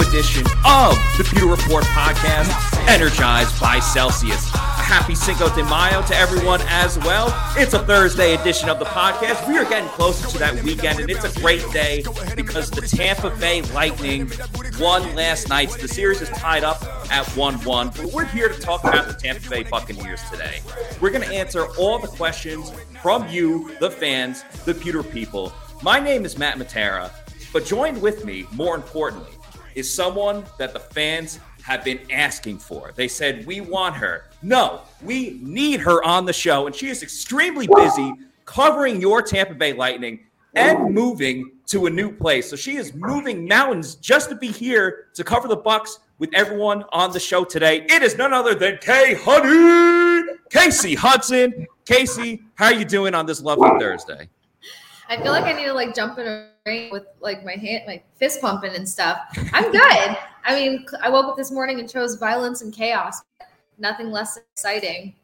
edition of the Pewter Report podcast, energized by Celsius. Happy Cinco de Mayo to everyone as well. It's a Thursday edition of the podcast. We are getting closer to that weekend, and it's a great day because the Tampa Bay Lightning won last night. The series is tied up at 1 1. But we're here to talk about the Tampa Bay Buccaneers today. We're going to answer all the questions from you, the fans, the Pewter people. My name is Matt Matera, but joined with me, more importantly, is someone that the fans have been asking for. They said, We want her. No, we need her on the show. And she is extremely busy covering your Tampa Bay Lightning and moving to a new place. So she is moving mountains just to be here to cover the Bucks with everyone on the show today. It is none other than Kay Honey, Casey Hudson. Casey, how are you doing on this lovely Thursday? I feel like I need to like jump in a with like my hand, my fist pumping and stuff. I'm good. I mean, I woke up this morning and chose violence and chaos. Nothing less exciting.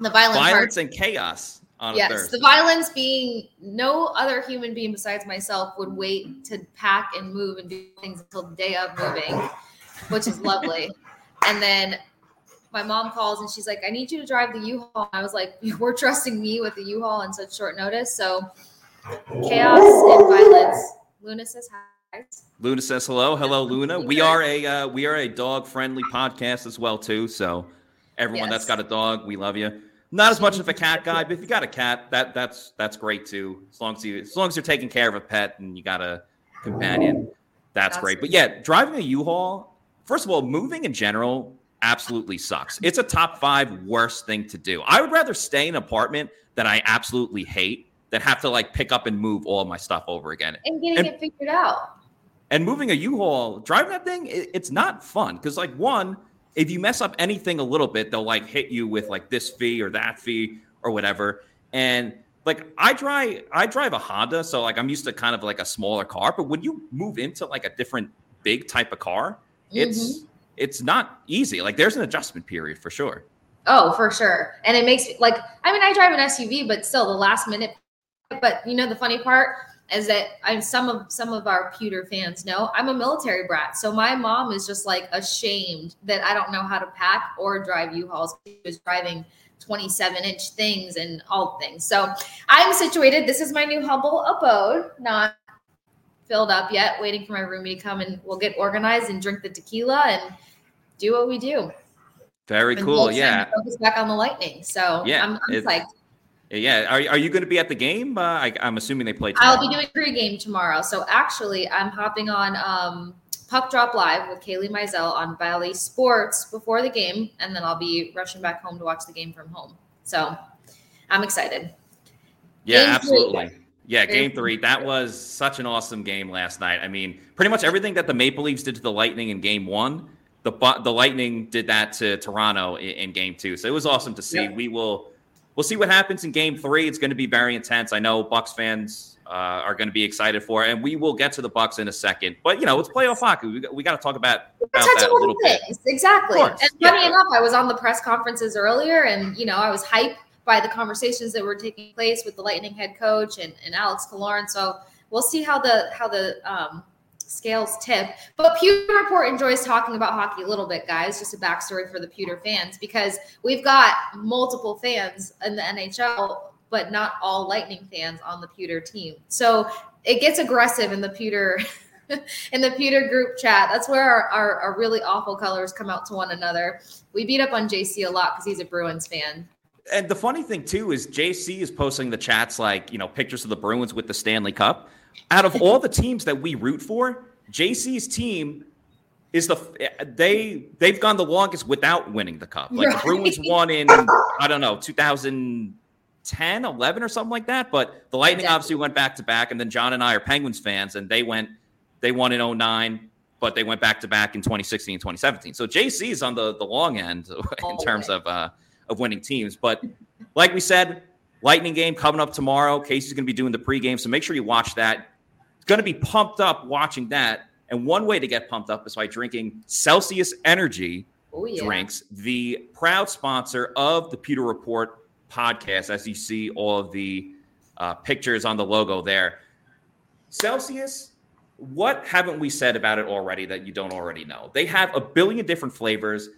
The violence, violence part. and chaos on yes, the violence being no other human being besides myself would wait to pack and move and do things until the day of moving, which is lovely. and then my mom calls and she's like, "I need you to drive the U-Haul." I was like, "You were trusting me with the U-Haul on such short notice." So chaos and violence. Luna says hi. Luna says hello. Hello, Luna. We are a uh, we are a dog friendly podcast as well too. So everyone that's got a dog, we love you. Not as much of a cat guy, but if you got a cat, that that's that's great too. As long as you as long as you're taking care of a pet and you got a companion, that's That's- great. But yeah, driving a U-Haul. First of all, moving in general absolutely sucks. It's a top five worst thing to do. I would rather stay in an apartment that I absolutely hate than have to like pick up and move all my stuff over again And getting And- it figured out. and moving a U-Haul, driving that thing, it- it's not fun because like one, if you mess up anything a little bit, they'll like hit you with like this fee or that fee or whatever. And like I drive, I drive a Honda, so like I'm used to kind of like a smaller car. But when you move into like a different big type of car, it's mm-hmm. it's not easy. Like there's an adjustment period for sure. Oh, for sure. And it makes like I mean I drive an SUV, but still the last minute. But you know the funny part is that I'm some of some of our pewter fans know I'm a military brat. So my mom is just like ashamed that I don't know how to pack or drive U-Hauls. She was driving 27 inch things and all things. So I'm situated. This is my new humble abode, not filled up yet, waiting for my roomie to come and we'll get organized and drink the tequila and do what we do. Very And cool. Yeah. Focus back on the lightning. So Yeah, I'm, I'm psyched. Yeah. Are, are you going to be at the game? Uh, I, I'm assuming they play I'll be doing pregame tomorrow. So actually, I'm hopping on um, Puck Drop Live with Kaylee Mizell on Bally Sports before the game, and then I'll be rushing back home to watch the game from home. So I'm excited. Yeah, Game three. absolutely. Yeah, game three. That was such an awesome game last night. I mean, pretty much everything that the Maple Leafs did to the Lightning in game one, the the Lightning did that to Toronto in, in game two. So it was awesome to see. Yeah. We will we'll see what happens in game three. It's going to be very intense. I know Bucks fans uh, are going to be excited for it, and we will get to the Bucks in a second. But you know, it's playoff hockey. We, got- we got to talk about, about that a little bit. Exactly. And Yeah. funny enough, I was on the press conferences earlier, and you know, I was hyped by the conversations that were taking place with the Lightning head coach and, and Alex Killorn. So we'll see how the how the um, scales tip. But Pewter Report enjoys talking about hockey a little bit, guys. Just a backstory for the Pewter fans because we've got multiple fans in the NHL, but not all Lightning fans on the Pewter team. So it gets aggressive in the Pewter in the Pewter group chat. That's where our, our, our really awful colors come out to one another. We beat up on JC a lot because he's a Bruins fan. And the funny thing too is JC is posting the chats like you know pictures of the Bruins with the Stanley Cup. Out of all the teams that we root for, JC's team is the they they've gone the longest without winning the cup. Like the Bruins won in I don't know 2010, 11 or something like that. But the Lightning Exactly. obviously went back to back, and then John and I are Penguins fans, and they went they won in 09, but they went back to back in 2016 and 2017. So JC is on the the long end in terms of uh, of winning teams. But like we said, Lightning game coming up tomorrow. Casey's going to be doing the pregame, so make sure you watch that. It's going to be pumped up watching that. And one way to get pumped up is by drinking Celsius Energy Oh yeah. drinks, the proud sponsor of the Pewter Report podcast, as you see all of the uh, pictures on the logo there. Celsius, what haven't we said about it already that you don't already know? They have a billion different flavors.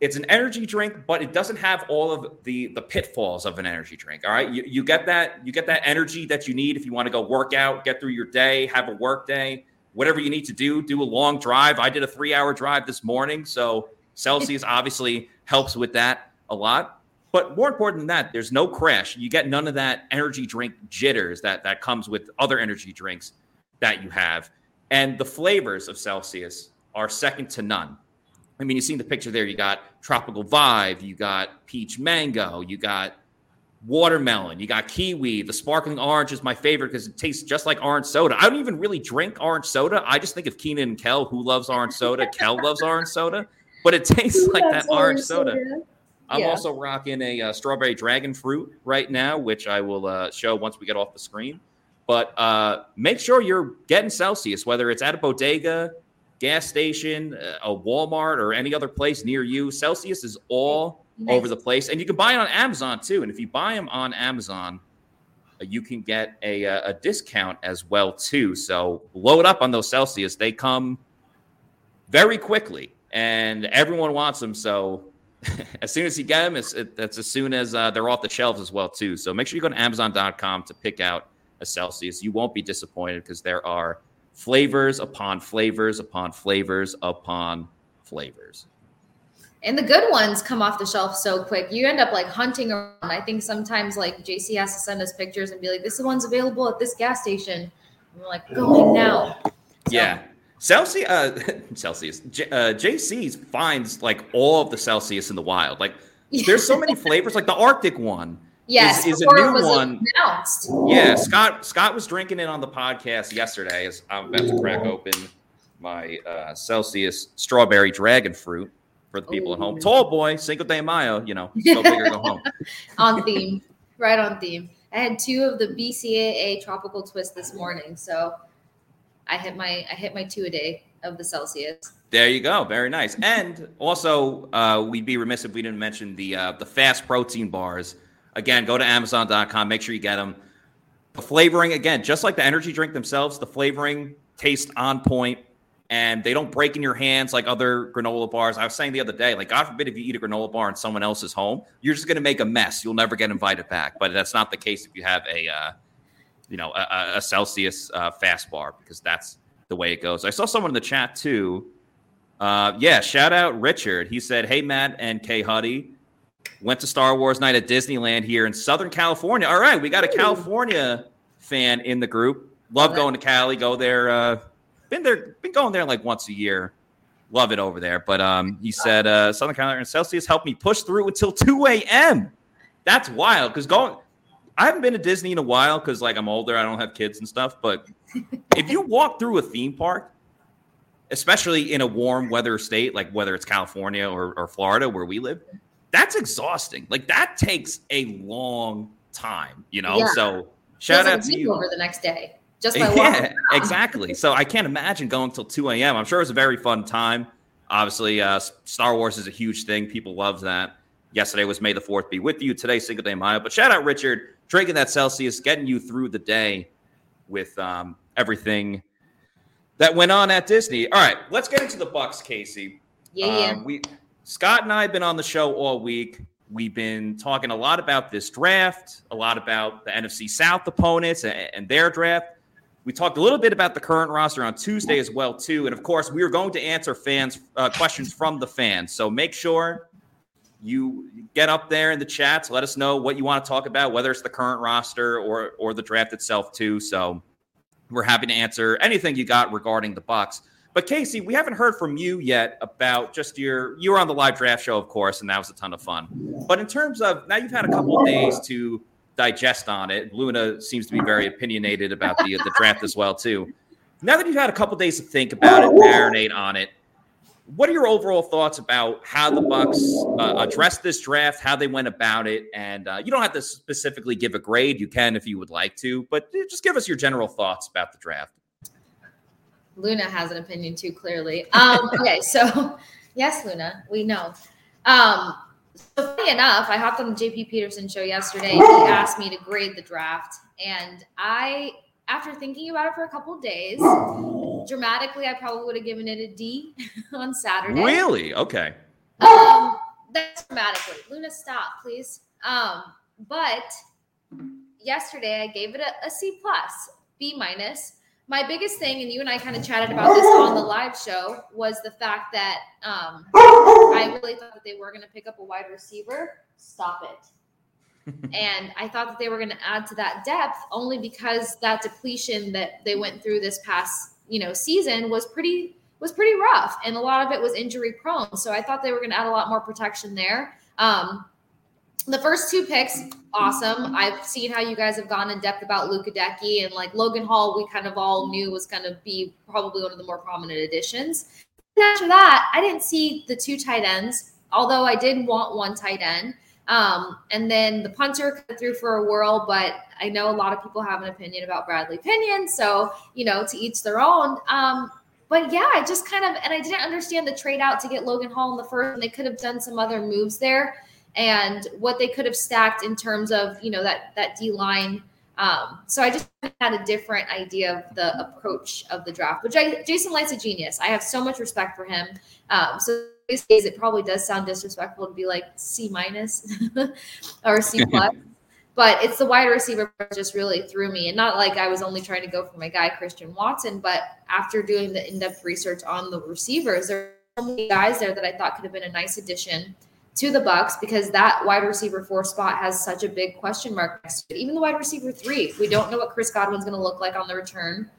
It's an energy drink, but it doesn't have all of the the pitfalls of an energy drink. All right, you, you get that you get that energy that you need if you want to go work out, get through your day, have a work day, whatever you need to do. Do a long drive. I did a three hour drive this morning, so Celsius obviously helps with that a lot. But more important than that, there's no crash. You get none of that energy drink jitters that that comes with other energy drinks that you have, and the flavors of Celsius are second to none. I mean, you seen the picture there. You got tropical vibe, you got peach mango, you got watermelon, you got kiwi. The sparkling orange is my favorite because it tastes just like orange soda. I don't even really drink orange soda. I just think of Keenan and Kel, who loves orange soda. Kel loves orange soda, but it tastes like that orange soda. soda. I'm yeah. also rocking a uh, strawberry dragon fruit right now, which I will uh, show once we get off the screen. But uh, make sure you're getting Celsius, whether it's at a bodega, gas station, a Walmart, or any other place near you. Celsius is all nice. over the place, and you can buy it on Amazon too. And if you buy them on Amazon, uh, you can get a, uh, a discount as well too. So load up on those Celsius; they come very quickly, and everyone wants them. So as soon as you get them, it's it, that's as soon as uh, they're off the shelves as well too. So make sure you go to Amazon.com to pick out a Celsius. You won't be disappointed because there are flavors upon flavors upon flavors upon flavors. And the good ones come off the shelf so quick. You end up like hunting around. I think sometimes like JC has to send us pictures and be like, "This is the one's available at this gas station." And we're like, "Going now." So. Yeah. Celsius, uh, Celsius, J- uh, JC finds like all of the Celsius in the wild. Like, there's so many flavors. Like the Arctic one Yes, is, is a new one. Announced. Yeah, Scott Scott was drinking it on the podcast yesterday. As I'm about to crack open my uh, Celsius strawberry dragon fruit for the people Ooh. at home. Tall boy, Cinco de Mayo. You know, go big go home. on theme, right on theme. I had two of the BCAA tropical twist this morning, so I hit my I hit my two a day of the Celsius. There you go. Very nice. And also, uh, we'd be remiss if we didn't mention the uh, the fast protein bars Again, go to Amazon.com. Make sure you get them. The flavoring, again, just like the energy drink themselves, the flavoring tastes on point and they don't break in your hands like other granola bars. I was saying the other day, like, God forbid if you eat a granola bar in someone else's home, you're just going to make a mess. You'll never get invited back. But that's not the case if you have a, uh, you know, a, a Celsius uh, fast bar because that's the way it goes. I saw someone in the chat too. Uh, yeah, shout out Richard. He said, "Hey Matt and K Huddy, Went to Star Wars night at Disneyland here in Southern California. All right, we got a California fan in the group. Love going to Cali. Go there. Uh, been there. Been going there like once a year. Love it over there. But um, he said uh, Southern California Celsius helped me push through until 2 a.m. That's wild. Because going, I haven't been to Disney in a while because like I'm older. I don't have kids and stuff. But if you walk through a theme park, especially in a warm weather state like whether it's California or, or Florida where we live, that's exhausting. Like that takes a long time, you know. Yeah. So shout out to you over the next day. Just by yeah, exactly. So I can't imagine going till 2 a.m. I'm sure it was a very fun time. Obviously, uh, Star Wars is a huge thing. People love that. Yesterday was May the 4th be with you. Today, single day Mayo. But shout out Richard, drinking that Celsius, getting you through the day with um, everything that went on at Disney. All right, let's get into the Bucks, Casey. Yeah, um, yeah. We Scott and I have been on the show all week. We've been talking a lot about this draft, a lot about the NFC South opponents and, their draft. We talked a little bit about the current roster on Tuesday as well, too. And of course, we are going to answer fans' uh, questions from the fans. So make sure you get up there in the chats. Let us know what you want to talk about, whether it's the current roster or or the draft itself, too. So we're happy to answer anything you got regarding the Bucks. But Casey, we haven't heard from you yet about just your you were on the live draft show, of course, and that was a ton of fun. But in terms of now you've had a couple of days to digest on it. Luna seems to be very opinionated about the the draft as well too. Now that you've had a couple days to think about it, marinate on it, what are your overall thoughts about how the Bucks uh, addressed this draft, how they went about it, and uh, you don't have to specifically give a grade. You can if you would like to, but just give us your general thoughts about the draft. Luna has an opinion too, clearly. Um, okay, so yes, Luna, we know. Um, so funny enough, I hopped on the JP Peterson show yesterday. He asked me to grade the draft, and I after thinking about it for a couple days, dramatically, I probably would have given it a D on Saturday. Really? Okay. Um, that's dramatically. Luna, stop, please. Um, but yesterday I gave it a, a C plus, B minus. My biggest thing, and you and I kind of chatted about this on the live show, was the fact that um, I really thought that they were going to pick up a wide receiver. Stop it. and I thought that they were going to add to that depth only because that depletion that they went through this past, you know, season was pretty was pretty rough, and a lot of it was injury prone. So I thought they were going to add a lot more protection there. Um, the first two picks, awesome. I've seen how you guys have gone in depth about Luke Goedeke and like Logan Hall, we kind of all knew was going to be probably one of the more prominent additions. After that, I didn't see the two tight ends, although I did want one tight end. Um, and then the punter threw for a whirl, but I know a lot of people have an opinion about Bradley Pinion. So, you know, to each their own. Um, but yeah, I just kind of, and I didn't understand the trade out to get Logan Hall in the first, and they could have done some other moves there and what they could have stacked in terms of you know that that D line. Um, so I just had a different idea of the approach of the draft. But Jason Licht's a genius. I have so much respect for him. Um, so these days it probably does sound disrespectful to be like C minus or C plus. but it's the wide receiver just really threw me. And not like I was only trying to go for my guy Christian Watson, but after doing the in-depth research on the receivers, there are so many guys there that I thought could have been a nice addition to the Bucks because that wide receiver four spot has such a big question mark next to it. Even the wide receiver three, we don't know what Chris Godwin's going to look like on the return.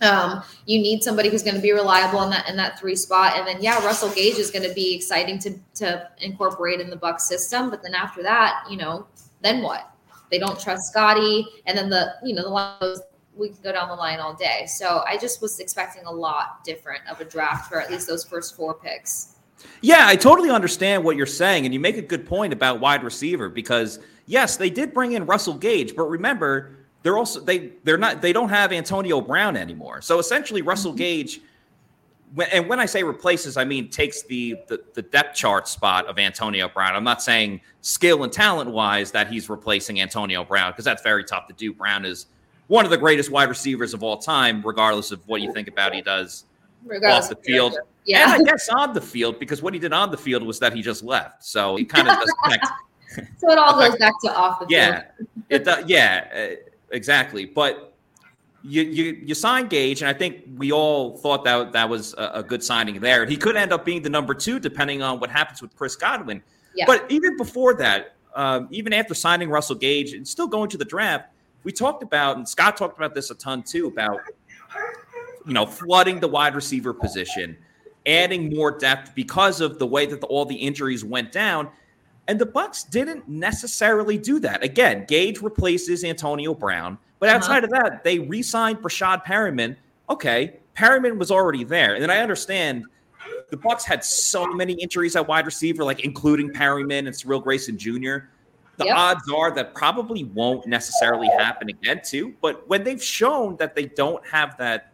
Um, you need somebody who's going to be reliable in that in that three spot, and then yeah, Russell Gage is going to be exciting to to incorporate in the Buck system. But then after that, you know, then what? They don't trust Scotty, and then the you know the. We can go down the line all day. So I just was expecting a lot different of a draft for at least those first four picks. Yeah, I totally understand what you're saying, and you make a good point about wide receiver because yes, they did bring in Russell Gage, but remember they're also they they're not they don't have Antonio Brown anymore. So essentially, Russell mm-hmm. Gage. When, and when I say replaces, I mean takes the, the, the depth chart spot of Antonio Brown. I'm not saying skill and talent wise that he's replacing Antonio Brown because that's very tough to do. Brown is one of the greatest wide receivers of all time, regardless of what you think about he does regardless off the field. Yeah. And I guess on the field, because what he did on the field was that he just left. So he kind of does so it all goes back to off the yeah, field. it does. Yeah, uh, exactly. But you you you signed Gage, and I think we all thought that that was a, a, good signing there. He could end up being the number two, depending on what happens with Chris Godwin. Yeah. But even before that, um, even after signing Russell Gage and still going to the draft, we talked about, and Scott talked about this a ton too, about you know flooding the wide receiver position adding more depth because of the way that the, all the injuries went down. And the Bucks didn't necessarily do that. Again, Gage replaces Antonio Brown, but uh-huh. outside uh-huh. of that, they re-signed Breshad Perriman. Okay, Perriman was already there, and then I understand the Bucks had so many injuries at wide receiver, like including Perriman and Cyril Grayson Jr. The yep. odds are that probably won't necessarily happen again, too. But when they've shown that they don't have that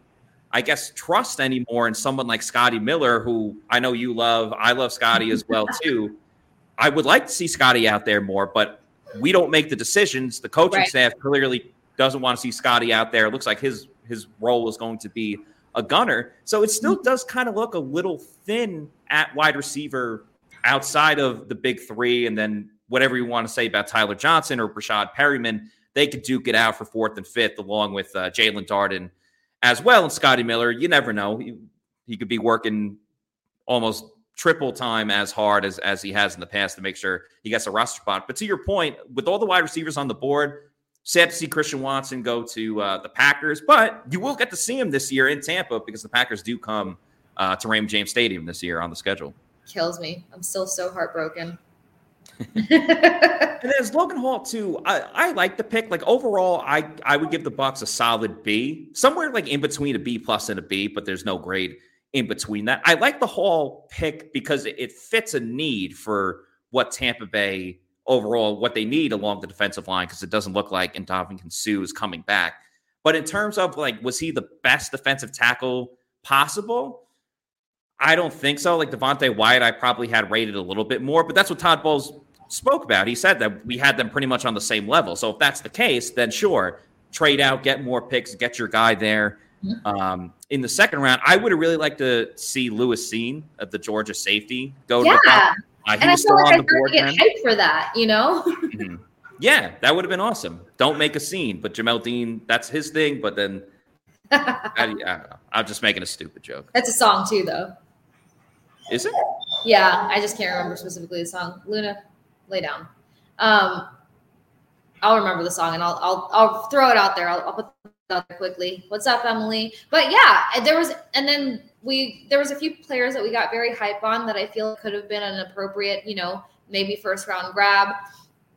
I guess, trust anymore in someone like Scotty Miller, who I know you love. I love Scotty as well too. I would like to see Scotty out there more, but we don't make the decisions. The coaching right. staff clearly doesn't want to see Scotty out there. It looks like his his role is going to be a gunner. So it still does kind of look a little thin at wide receiver outside of the big three, and then whatever you want to say about Tyler Johnson or Breshad Perriman, they could duke it out for fourth and fifth, along with uh, Jaelon Darden as well. And Scotty Miller, you never know. He, he could be working almost triple time as hard as, as he has in the past to make sure he gets a roster spot. But to your point, with all the wide receivers on the board, sad to see Christian Watson go to uh, the Packers, but you will get to see him this year in Tampa because the Packers do come uh, to Raymond James Stadium this year on the schedule. Kills me. I'm still so heartbroken. and as Logan Hall too, I, I like the pick. Like overall, I I would give the Bucks a solid B, somewhere like in between a B plus and a B, but there's no grade in between that. I like the Hall pick because it, it fits a need for what Tampa Bay overall what they need along the defensive line because it doesn't look like Ndamukong Suh is coming back. But in terms of like, was he the best defensive tackle possible? I don't think so. Like Devonte Wyatt, I probably had rated a little bit more, but that's what Todd Bowles spoke about. He said that we had them pretty much on the same level. So if that's the case, then sure, trade out, get more picks, get your guy there. Mm-hmm. Um, in the second round, I would have really liked to see Lewis Cine of the Georgia safety go yeah. to the uh, and I feel like I started to get hyped for that, you know? mm-hmm. Yeah, that would have been awesome. Don't make a scene, but Jamel Dean, that's his thing. But then, I, I, don't know. I'm just making a stupid joke. That's a song too, though. Is it? Yeah, I just can't remember specifically the song. Luna, lay down. Um, I'll remember the song and I'll I'll I'll throw it out there. I'll, I'll put it out there quickly. What's up, Emily? But yeah, there was and then we there was a few players that we got very hype on that I feel could have been an appropriate, you know, maybe first round grab.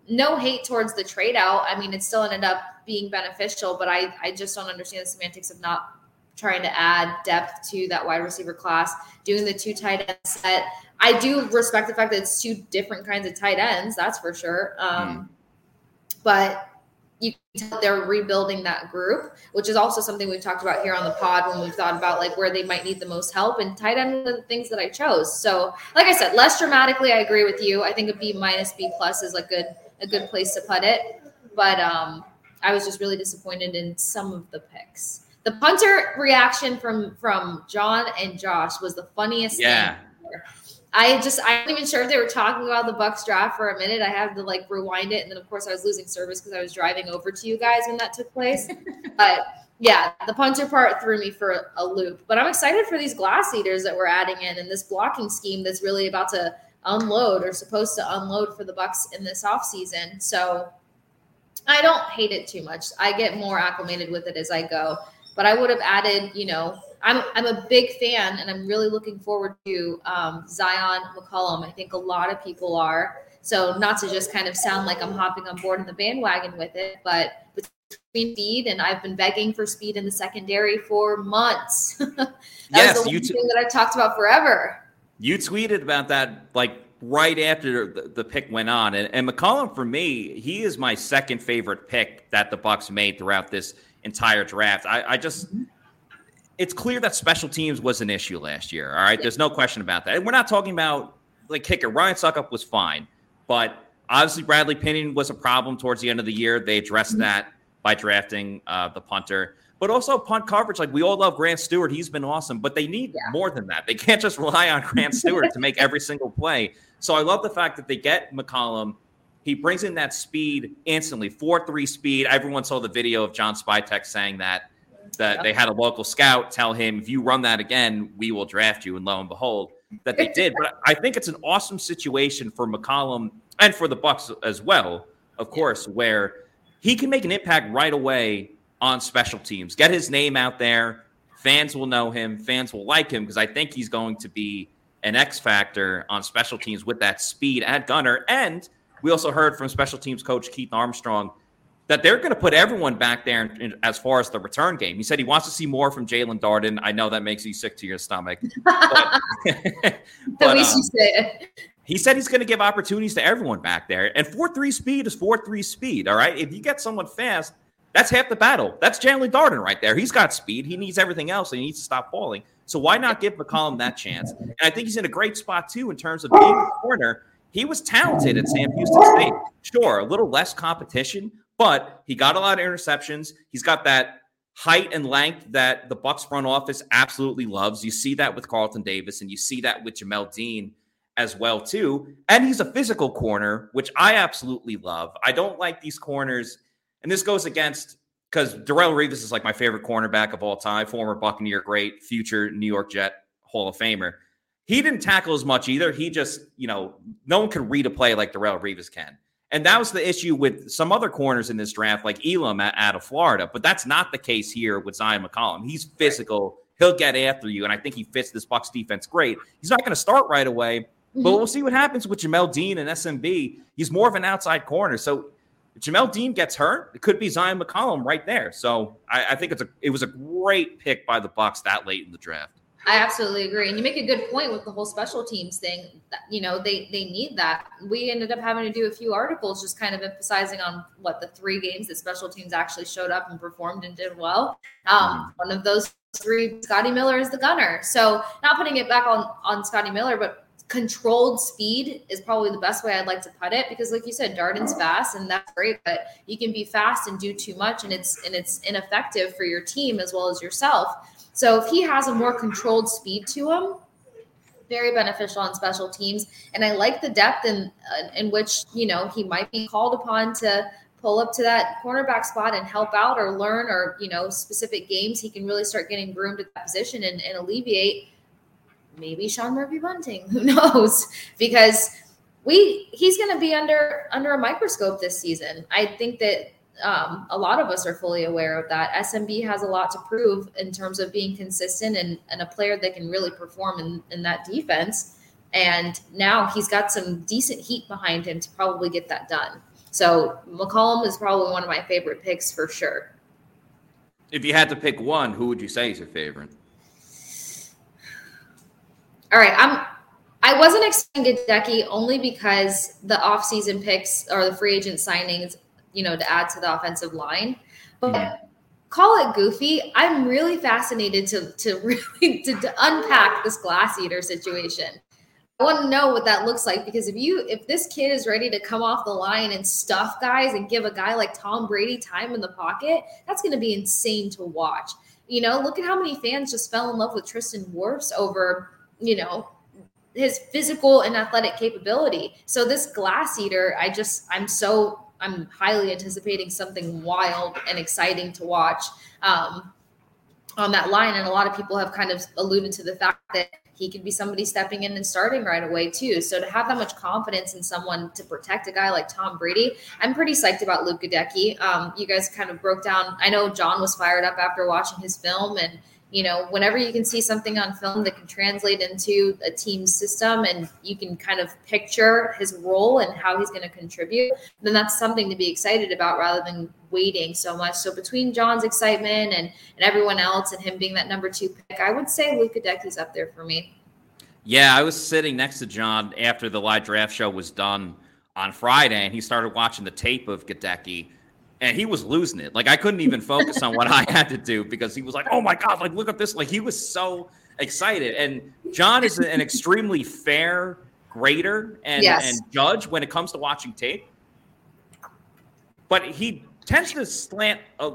No hate towards the trade out. I mean, it still ended up being beneficial, but I I just don't understand the semantics of not trying to add depth to that wide receiver class, doing the two tight end set. I do respect the fact that it's two different kinds of tight ends, that's for sure. Um, mm. But you can tell they're rebuilding that group, which is also something we've talked about here on the pod when we've thought about like where they might need the most help. And tight end of the things that I chose. So, like I said, less dramatically, I agree with you. I think a B minus B plus is a good a good place to put it. But um, I was just really disappointed in some of the picks. The punter reaction from from John and Josh was the funniest yeah. thing. I just I wasn't even sure if they were talking about the Bucks draft for a minute. I had to like rewind it, and then of course I was losing service because I was driving over to you guys when that took place. but yeah, the punter part threw me for a loop. But I'm excited for these glass eaters that we're adding in and this blocking scheme that's really about to unload or supposed to unload for the Bucks in this offseason. So I don't hate it too much. I get more acclimated with it as I go. But I would have added, you know, I'm I'm a big fan, and I'm really looking forward to um, Zyon McCollum. I think a lot of people are. So not to just kind of sound like I'm hopping on board in the bandwagon with it, but between speed and I've been begging for speed in the secondary for months. that yes, the you t- thing that I've talked about forever. You tweeted about that like right after the, the pick went on, and, and McCollum for me, he is my second favorite pick that the Bucks made throughout this entire draft. I, I just. Mm-hmm it's clear that special teams was an issue last year. All right. There's no question about that. And we're not talking about like kicker. Ryan Succop was fine, but obviously Bradley Pinion was a problem towards the end of the year. They addressed mm-hmm. that by drafting uh, the punter. But also punt coverage, like we all love Grant Stuart. He's been awesome, but they need yeah. more than that. They can't just rely on Grant Stuart to make every single play. So I love the fact that they get McCollum. He brings in that speed instantly, 4 3 speed. Everyone saw the video of John Spytek saying that that they had a local scout tell him, if you run that again, we will draft you. And lo and behold, that they did. But I think it's an awesome situation for McCollum and for the Bucks as well, of course, where he can make an impact right away on special teams. Get his name out there. Fans will know him. Fans will like him because I think he's going to be an X factor on special teams with that speed at gunner. And we also heard from special teams coach Keith Armstrong that they're going to put everyone back there in, in, as far as the return game. He said he wants to see more from Jaelon Darden. I know that makes you sick to your stomach. But, but um, you say. He said he's going to give opportunities to everyone back there. And 4 3 speed is 4 3 speed. All right. If you get someone fast, that's half the battle. That's Jaelon Darden right there. He's got speed. He needs everything else and he needs to stop falling. So why not give McCollum that chance? And I think he's in a great spot, too, in terms of being a corner. He was talented at Sam Houston State. Sure, a little less competition, but he got a lot of interceptions. He's got that height and length that the Bucks front office absolutely loves. You see that with Carlton Davis, and you see that with Jamel Dean as well too. And he's a physical corner, which I absolutely love. I don't like these corners, and this goes against because Darrelle Revis is like my favorite cornerback of all time, former Buccaneer great, future New York Jet Hall of Famer. He didn't tackle as much either. He just, you know, no one could read a play like Darrelle Revis can. And that was the issue with some other corners in this draft, like Elam out of Florida. But that's not the case here with Zyon McCollum. He's physical. He'll get after you. And I think he fits this Bucks defense great. He's not going to start right away, mm-hmm. but we'll see what happens with Jamel Dean and SMB. He's more of an outside corner. So if Jamel Dean gets hurt, it could be Zyon McCollum right there. So I, I think it's a it was a great pick by the Bucks that late in the draft. I absolutely agree. And you make a good point with the whole special teams thing. You know, they they need that. We ended up having to do a few articles just kind of emphasizing on what the three games that special teams actually showed up and performed and did well. Um, mm-hmm. one of those three, Scotty Miller is the gunner. So not putting it back on on Scotty Miller, but controlled speed is probably the best way I'd like to put it because like you said Darden's fast and that's great but you can be fast and do too much and it's and it's ineffective for your team as well as yourself. So if he has a more controlled speed to him very beneficial on special teams and I like the depth in uh, in which you know he might be called upon to pull up to that cornerback spot and help out or learn or you know specific games he can really start getting groomed at that position and, and alleviate maybe Sean Murphy Bunting. Who knows? Because we he's going to be under under a microscope this season. I think that um, a lot of us are fully aware of that. SMB has a lot to prove in terms of being consistent and, and a player that can really perform in, in that defense. And now he's got some decent heat behind him to probably get that done. So McCollum is probably one of my favorite picks for sure. If you had to pick one, who would you say is your favorite? All right, I'm. I wasn't expecting Goedeke only because the offseason picks or the free agent signings, you know, to add to the offensive line. But mm-hmm. call it goofy. I'm really fascinated to to really to, to unpack this glass eater situation. I want to know what that looks like because if you if this kid is ready to come off the line and stuff guys and give a guy like Tom Brady time in the pocket, that's going to be insane to watch. You know, look at how many fans just fell in love with Tristan Wirfs over you know, his physical and athletic capability. So this glass eater, I just I'm so I'm highly anticipating something wild and exciting to watch um, on that line. And a lot of people have kind of alluded to the fact that he could be somebody stepping in and starting right away too. So to have that much confidence in someone to protect a guy like Tom Brady, I'm pretty psyched about Luke Goedeke. Um, you guys kind of broke down. I know John was fired up after watching his film and you know, whenever you can see something on film that can translate into a team system and you can kind of picture his role and how he's going to contribute, then that's something to be excited about rather than waiting so much. So between John's excitement and, and everyone else and him being that number two pick, I would say Luke Goedeke's up there for me. Yeah, I was sitting next to John after the live draft show was done on Friday, and he started watching the tape of Goedeke and he was losing it. Like I couldn't even focus on what I had to do because he was like, "Oh my god! Like look at this!" Like he was so excited. And John is an extremely fair grader and, yes. and judge when it comes to watching tape, but he tends to slant a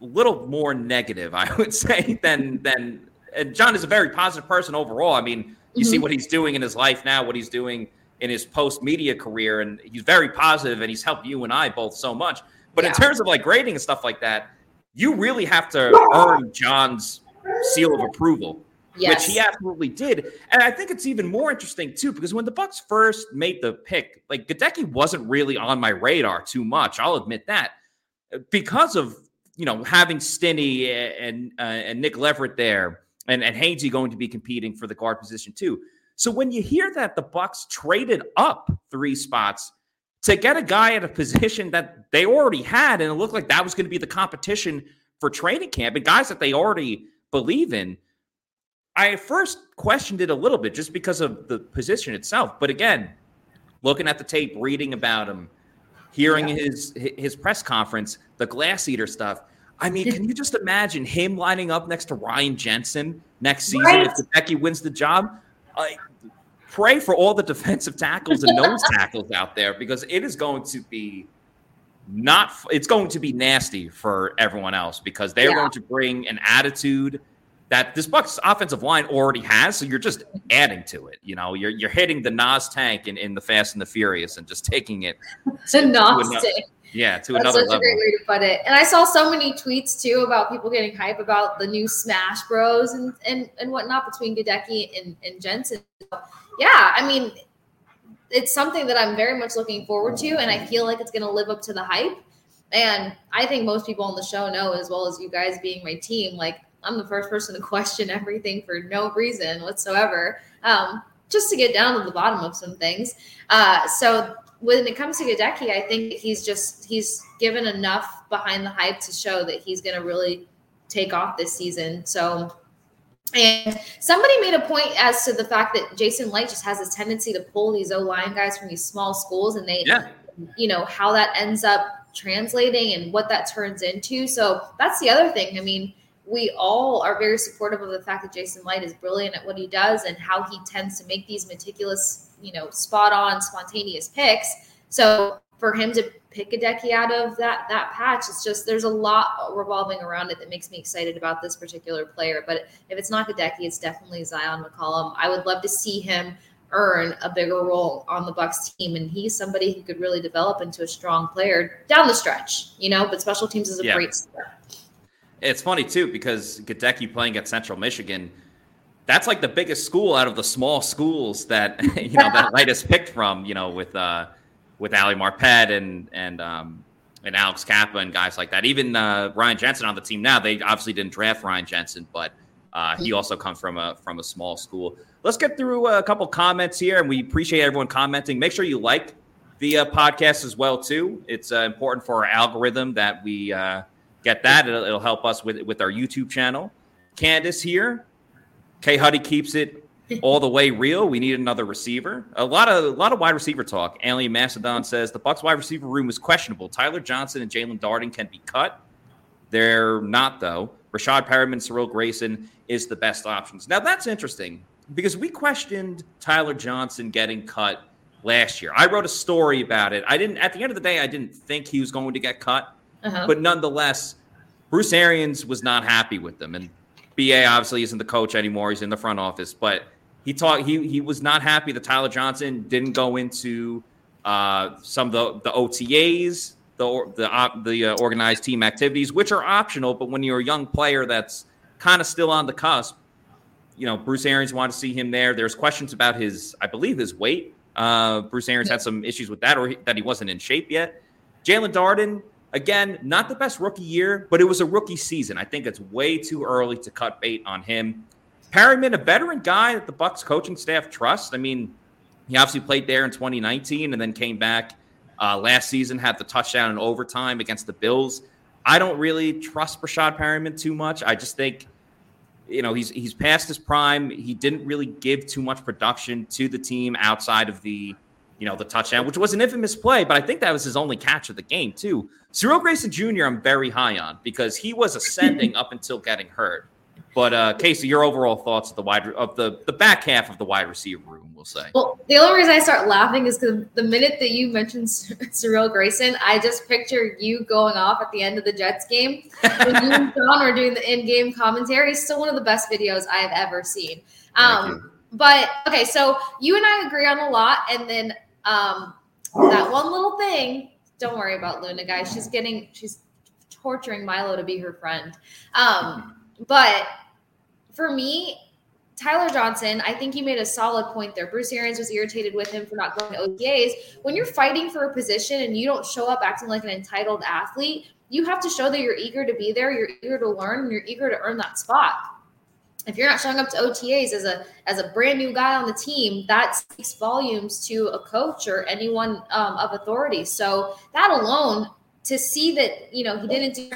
little more negative, I would say, than than. And John is a very positive person overall. I mean, you mm-hmm. see what he's doing in his life now, what he's doing in his post media career, and he's very positive, and he's helped you and I both so much. But yeah. in terms of like grading and stuff like that, you really have to earn John's seal of approval. Yes. Which he absolutely did. And I think it's even more interesting too, because when the Bucks first made the pick, like Goedeke wasn't really on my radar too much. I'll admit that. Because of you know having Stinnie and uh, and Nick Leverett there and, and Hainsey going to be competing for the guard position too. So when you hear that the Bucks traded up three spots to get a guy at a position that they already had, and it looked like that was going to be the competition for training camp and guys that they already believe in. I first questioned it a little bit just because of the position itself. But again, looking at the tape, reading about him, hearing yeah. his his press conference, the glass eater stuff. I mean, can you just imagine him lining up next to Ryan Jensen next season right. if Goedeke wins the job? Like pray for all the defensive tackles and nose tackles out there because it is going to be not it's going to be nasty for everyone else because they're yeah. going to bring an attitude that this Bucs offensive line already has. So you're just adding to it. You know, you're you're hitting the NOS tank in, in the Fast and the Furious and just taking it to, to NOS tank. Yeah, to That's another such level. a great way to put it. And I saw so many tweets too about people getting hype about the new Smash Bros and and, and whatnot between Goedeke and, and Jensen. Yeah, I mean, it's something that I'm very much looking forward to, and I feel like it's going to live up to the hype. And I think most people on the show know, as well as you guys being my team, like I'm the first person to question everything for no reason whatsoever, um, just to get down to the bottom of some things. Uh, so when it comes to Goedeke, I think he's just he's given enough behind the hype to show that he's going to really take off this season. So, and somebody made a point as to the fact that Jason Licht just has this tendency to pull these O line guys from these small schools, and they, yeah. you know, how that ends up translating and what that turns into. So that's the other thing. I mean, we all are very supportive of the fact that Jason Licht is brilliant at what he does and how he tends to make these meticulous, you know, spot on, spontaneous picks. So for him to pick Goedeke out of that that patch, it's just there's a lot revolving around it that makes me excited about this particular player. But if it's not Goedeke, it's definitely Zyon McCollum. I would love to see him earn a bigger role on the Bucks team, and he's somebody who could really develop into a strong player down the stretch. You know, but special teams is a yeah. great start. It's funny too because Goedeke playing at Central Michigan, that's like the biggest school out of the small schools that you know that Licht has picked from. You know, with uh, with Ali Marpet and and um, and Alex Cappa and guys like that. Even uh, Ryan Jensen on the team now. They obviously didn't draft Ryan Jensen, but uh, he also comes from a from a small school. Let's get through a couple comments here, and we appreciate everyone commenting. Make sure you like the uh, podcast as well too. It's uh, important for our algorithm that we uh, get that. It'll, it'll, help us with with our YouTube channel. Candace here. K Huddy keeps it all the way real. We need another receiver. A lot of a lot of wide receiver talk. Alien Macedon says the Bucks wide receiver room is questionable. Tyler Johnson and Jaelon Darden can be cut. They're not though. Rashad Perriman, Cyril Grayson is the best options. Now that's interesting because we questioned Tyler Johnson getting cut last year. I wrote a story about it. I didn't at the end of the day I didn't think he was going to get cut. Uh-huh. But nonetheless, Bruce Arians was not happy with them. And BA obviously isn't the coach anymore. He's in the front office. But he talked he he was not happy that Tyler Johnson didn't go into uh, some of the, the OTAs, the the uh, the uh, organized team activities, which are optional. But when you're a young player that's kind of still on the cusp, you know, Bruce Arians wanted to see him there. There's questions about his, I believe, his weight. Uh, Bruce Arians had some issues with that, or he, that he wasn't in shape yet. Jaelon Darden, Again, not the best rookie year, but it was a rookie season. I think it's way too early to cut bait on him. Perriman, a veteran guy that the Bucks coaching staff trusts. I mean, he obviously played there in 2019 and then came back uh, last season, had the touchdown in overtime against the Bills. I don't really trust Rashad Perriman too much. I just think, you know, he's he's past his prime. He didn't really give too much production to the team outside of the you know, the touchdown, which was an infamous play, but I think that was his only catch of the game, too. Cyril Grayson Jr., I'm very high on because he was ascending up until getting hurt. But uh, Casey, your overall thoughts of the wide of the the back half of the wide receiver room, we'll say. Well, the only reason I start laughing is because the minute that you mentioned Cyril Grayson, I just picture you going off at the end of the Jets game when you and John were doing the in-game commentary. It's still one of the best videos I have ever seen. Um, but okay, so you and I agree on a lot, and then um, that one little thing. Don't worry about Luna, guys. She's getting she's torturing Milo to be her friend. Um, but for me, Tyler Johnson, I think you made a solid point there. Bruce Arians was irritated with him for not going to OTAs. When you're fighting for a position and you don't show up acting like an entitled athlete, you have to show that you're eager to be there, you're eager to learn, and you're eager to earn that spot if you're not showing up to OTAs as a as a brand new guy on the team, that speaks volumes to a coach or anyone um, of authority. So that alone, to see that you know he didn't do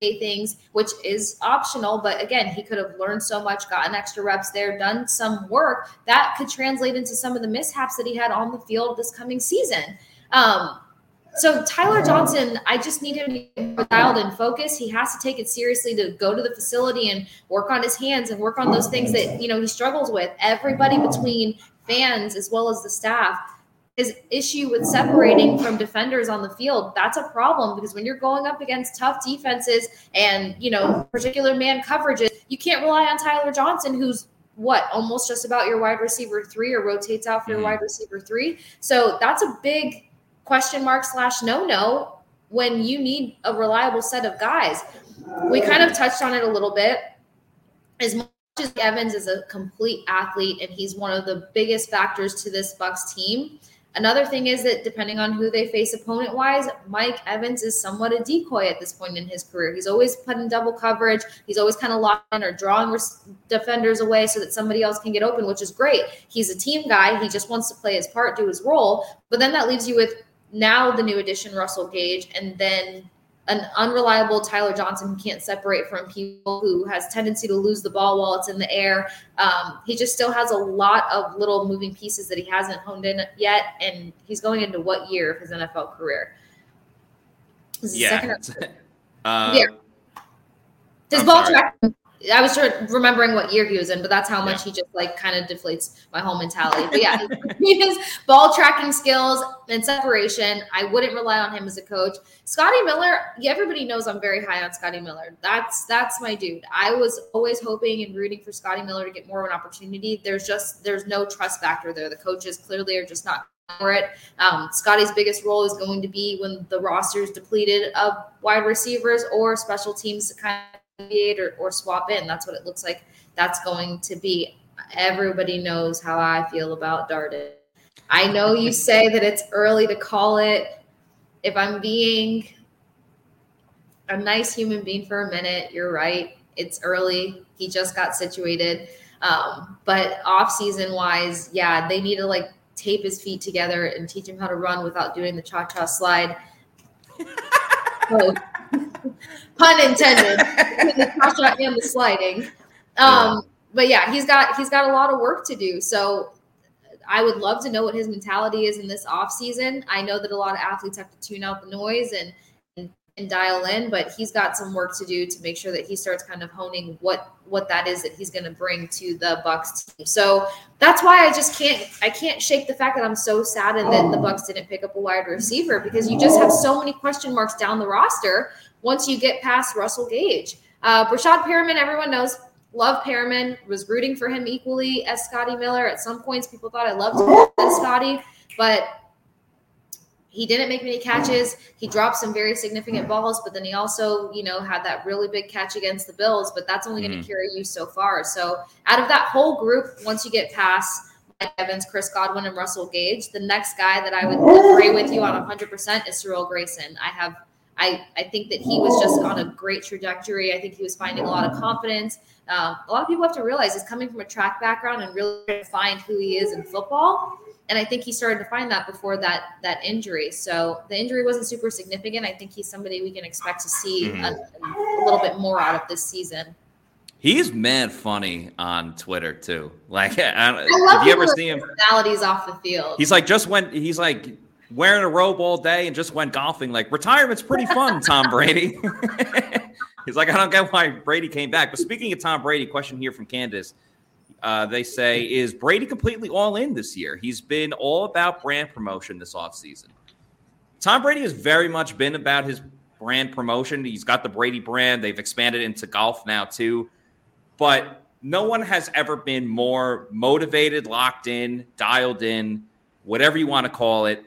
things, which is optional, but again, he could have learned so much, gotten extra reps there, done some work that could translate into some of the mishaps that he had on the field this coming season. Um, so Tyler Johnson, I just need him to be dialed and focus. He has to take it seriously to go to the facility and work on his hands and work on those things that you know he struggles with. Everybody between fans as well as the staff his issue with separating from defenders on the field that's a problem because when you're going up against tough defenses and you know particular man coverages you can't rely on tyler johnson who's what almost just about your wide receiver three or rotates out for your mm-hmm. wide receiver three so that's a big question mark slash no no when you need a reliable set of guys. We kind of touched on it a little bit. As much as Evans is a complete athlete and he's one of the biggest factors to this Bucks team, Another thing is that depending on who they face opponent wise, Mike Evans is somewhat a decoy at this point in his career. He's always put in double coverage. He's always kind of locked in or drawing defenders away so that somebody else can get open, which is great. He's a team guy. He just wants to play his part, do his role. But then that leaves you with now the new addition, Russell Gage, and then an unreliable Tyler Johnson who can't separate from people, who has tendency to lose the ball while it's in the air. Um, he just still has a lot of little moving pieces that he hasn't honed in yet, and he's going into what year of his NFL career? yeah. uh, yeah. His I'm ball sorry. tracking. I was remembering what year he was in, but that's how much Yeah. he just like kind of deflates my whole mentality. But yeah, his ball tracking skills and separation. I wouldn't rely on him as a coach. Scotty Miller, everybody knows I'm very high on Scotty Miller. That's that's my dude. I was always hoping and rooting for Scotty Miller to get more of an opportunity. There's just there's no trust factor there. The coaches clearly are just not for it. Um, Scotty's biggest role is going to be when the roster is depleted of wide receivers or special teams to kind of or, or swap in. That's what it looks like. That's going to be. Everybody knows how I feel about Darden. I know you say that it's early to call it. If I'm being a nice human being for a minute, you're right. It's early. He just got situated. Um, but off season wise, yeah, they need to like tape his feet together and teach him how to run without doing the cha cha slide. pun intended. the cha cha and the sliding. Um, but yeah, he's got he's got a lot of work to do. So I would love to know what his mentality is in this off season. I know that a lot of athletes have to tune out the noise and and, and dial in, but he's got some work to do to make sure that he starts kind of honing what what that is that he's going to bring to the Bucks team. So that's why I just can't I can't shake the fact that I'm so saddened that the Bucks didn't pick up a wide receiver because you just have so many question marks down the roster once you get past Russell Gage. Uh, Breshad Perriman, everyone knows, love Perriman, was rooting for him equally as Scotty Miller. At some points, people thought I loved him more than Scotty, but he didn't make many catches. He dropped some very significant balls, but then he also, you know, had that really big catch against the Bills, but that's only going Mhm. to carry you so far. So out of that whole group, once you get past Mike Evans, Chris Godwin, and Russell Gage, the next guy that I would agree with you on 100% is Cyril Grayson. I have I, I think that he was just on a great trajectory. I think he was finding a lot of confidence. Um, a lot of people have to realize he's coming from a track background and really to find who he is in football. And I think he started to find that before that that injury. So the injury wasn't super significant. I think he's somebody we can expect to see Mhm. a, a little bit more out of this season. He's mad funny on Twitter too. Like, I I love have you ever seen him? Personalities off the field. He's like just went. He's like wearing a robe all day and just went golfing. Like retirement's pretty fun, Tom Brady. he's like, I don't get why Brady came back. But speaking of Tom Brady, question here from Candace. Uh, they say, is Brady completely all in this year? He's been all about brand promotion this offseason. Tom Brady has very much been about his brand promotion. He's got the Brady brand. They've expanded into golf now, too. But no one has ever been more motivated, locked in, dialed in, whatever you want to call it.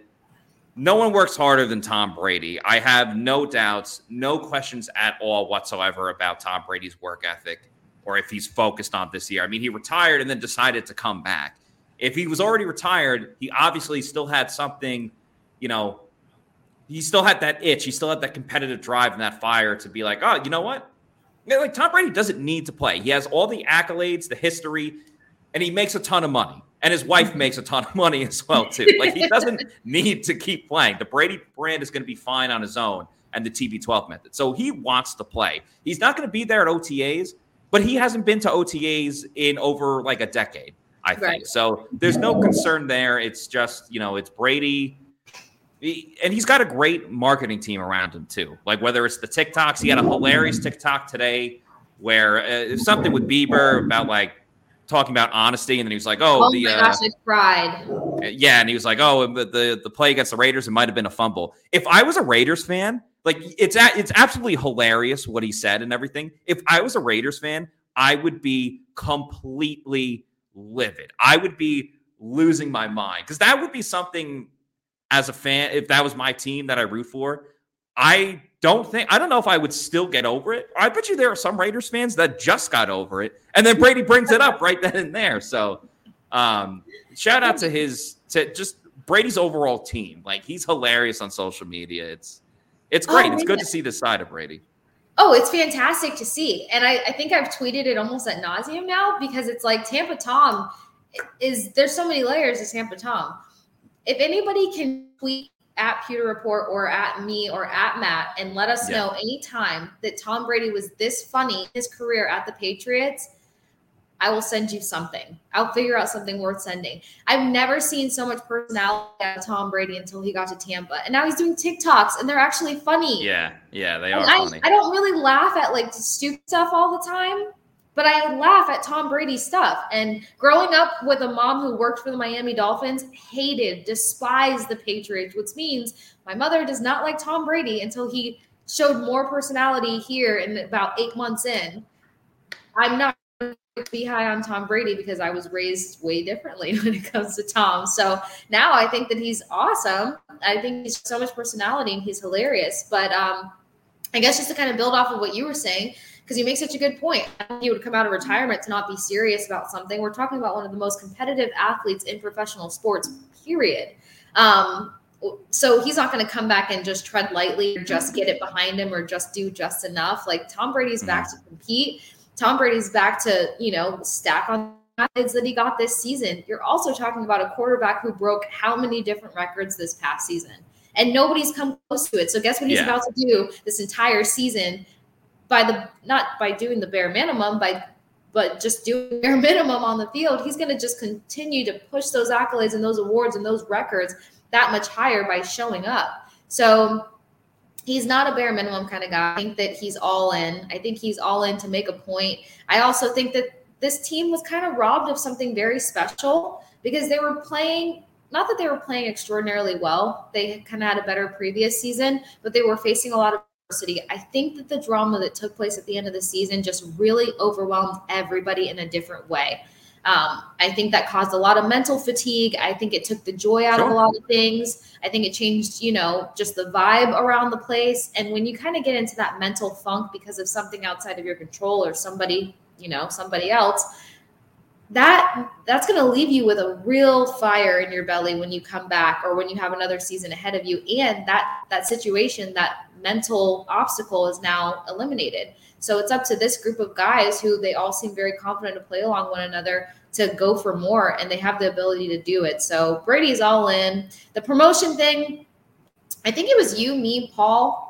No one works harder than Tom Brady. I have no doubts, no questions at all whatsoever about Tom Brady's work ethic or if he's focused on this year. I mean, he retired and then decided to come back. If he was already retired, he obviously still had something, you know, he still had that itch. He still had that competitive drive and that fire to be like, oh, you know what? Like Tom Brady doesn't need to play. He has all the accolades, the history, and he makes a ton of money. And his wife makes a ton of money as well, too. Like he doesn't need to keep playing. The Brady brand is going to be fine on his own and the TB12 method. So he wants to play. He's not going to be there at OTAs, but he hasn't been to OTAs in over like a decade, I think. Right. So there's no concern there. It's just, you know, it's Brady. He- and he's got a great marketing team around him too. Like whether it's the TikToks, he had a hilarious TikTok today where uh, something with Bieber about like talking about honesty, and then he was like, "Oh, oh the my uh, I cried. yeah," and he was like, "Oh, the, the the play against the Raiders, it might have been a fumble." If I was a Raiders fan, like it's a, it's absolutely hilarious what he said and everything. If I was a Raiders fan, I would be completely livid. I would be losing my mind because that would be something as a fan. If that was my team that I root for, I don't think I don't know if I would still get over it. I bet you there are some Raiders fans that just got over it, and then Brady brings it up right then and there. So, um, shout out to his to just Brady's overall team. Like he's hilarious on social media. It's it's Oh, great. it's good to see this side of Brady. Oh, it's fantastic to see. And I, I think I've tweeted it almost at nauseum now because it's like Tampa Tom is there's so many layers to Tampa Tom. If anybody can tweet at Pewter Report or at me or at Matt and let us Yeah. know anytime that Tom Brady was this funny in his career at the Patriots, I will send you something. I'll figure out something worth sending. I've never seen so much personality out of Tom Brady until he got to Tampa. And now he's doing TikToks and they're actually funny. Yeah, yeah, they are I, funny. I don't really laugh at like stupid stuff all the time, but I laugh at Tom Brady stuff. And growing up with a mom who worked for the Miami Dolphins, hated, despised the Patriots, which means my mother does not like Tom Brady until he showed more personality here in about eight months in. I'm not be high on Tom Brady because I was raised way differently when it comes to Tom. So now I think that he's awesome. I think he's so much personality and he's hilarious. But um, I guess just to kind of build off of what you were saying, because you make such a good point. He would come out of retirement to not be serious about something. We're talking about one of the most competitive athletes in professional sports, period. Um, so he's not going to come back and just tread lightly or just get it behind him or just do just enough. Like Tom Brady's mm-hmm. back to compete. Tom Brady's back to, you know, stack on methods that he got this season. You're also talking about a quarterback who broke how many different records this past season. And nobody's come close to it. So guess what he's yeah. about to do this entire season by the not by doing the bare minimum, by but just doing bare minimum on the field, he's going to just continue to push those accolades and those awards and those records that much higher by showing up. So he's not a bare minimum kind of guy. I think that he's all in. I think he's all in to make a point. I also think that this team was kind of robbed of something very special because they were playing not that they were playing extraordinarily well. They kind of had a better previous season, but they were facing a lot of. I think that the drama that took place at the end of the season just really overwhelmed everybody in a different way. Um, I think that caused a lot of mental fatigue. I think it took the joy out sure. of a lot of things. I think it changed, you know, just the vibe around the place. And when you kind of get into that mental funk because of something outside of your control or somebody, you know, somebody else, that that's going to leave you with a real fire in your belly when you come back or when you have another season ahead of you and that that situation that mental obstacle is now eliminated so it's up to this group of guys who they all seem very confident to play along one another to go for more, and they have the ability to do it. So Brady's all in. The promotion thing, I think it was you, me, Paul.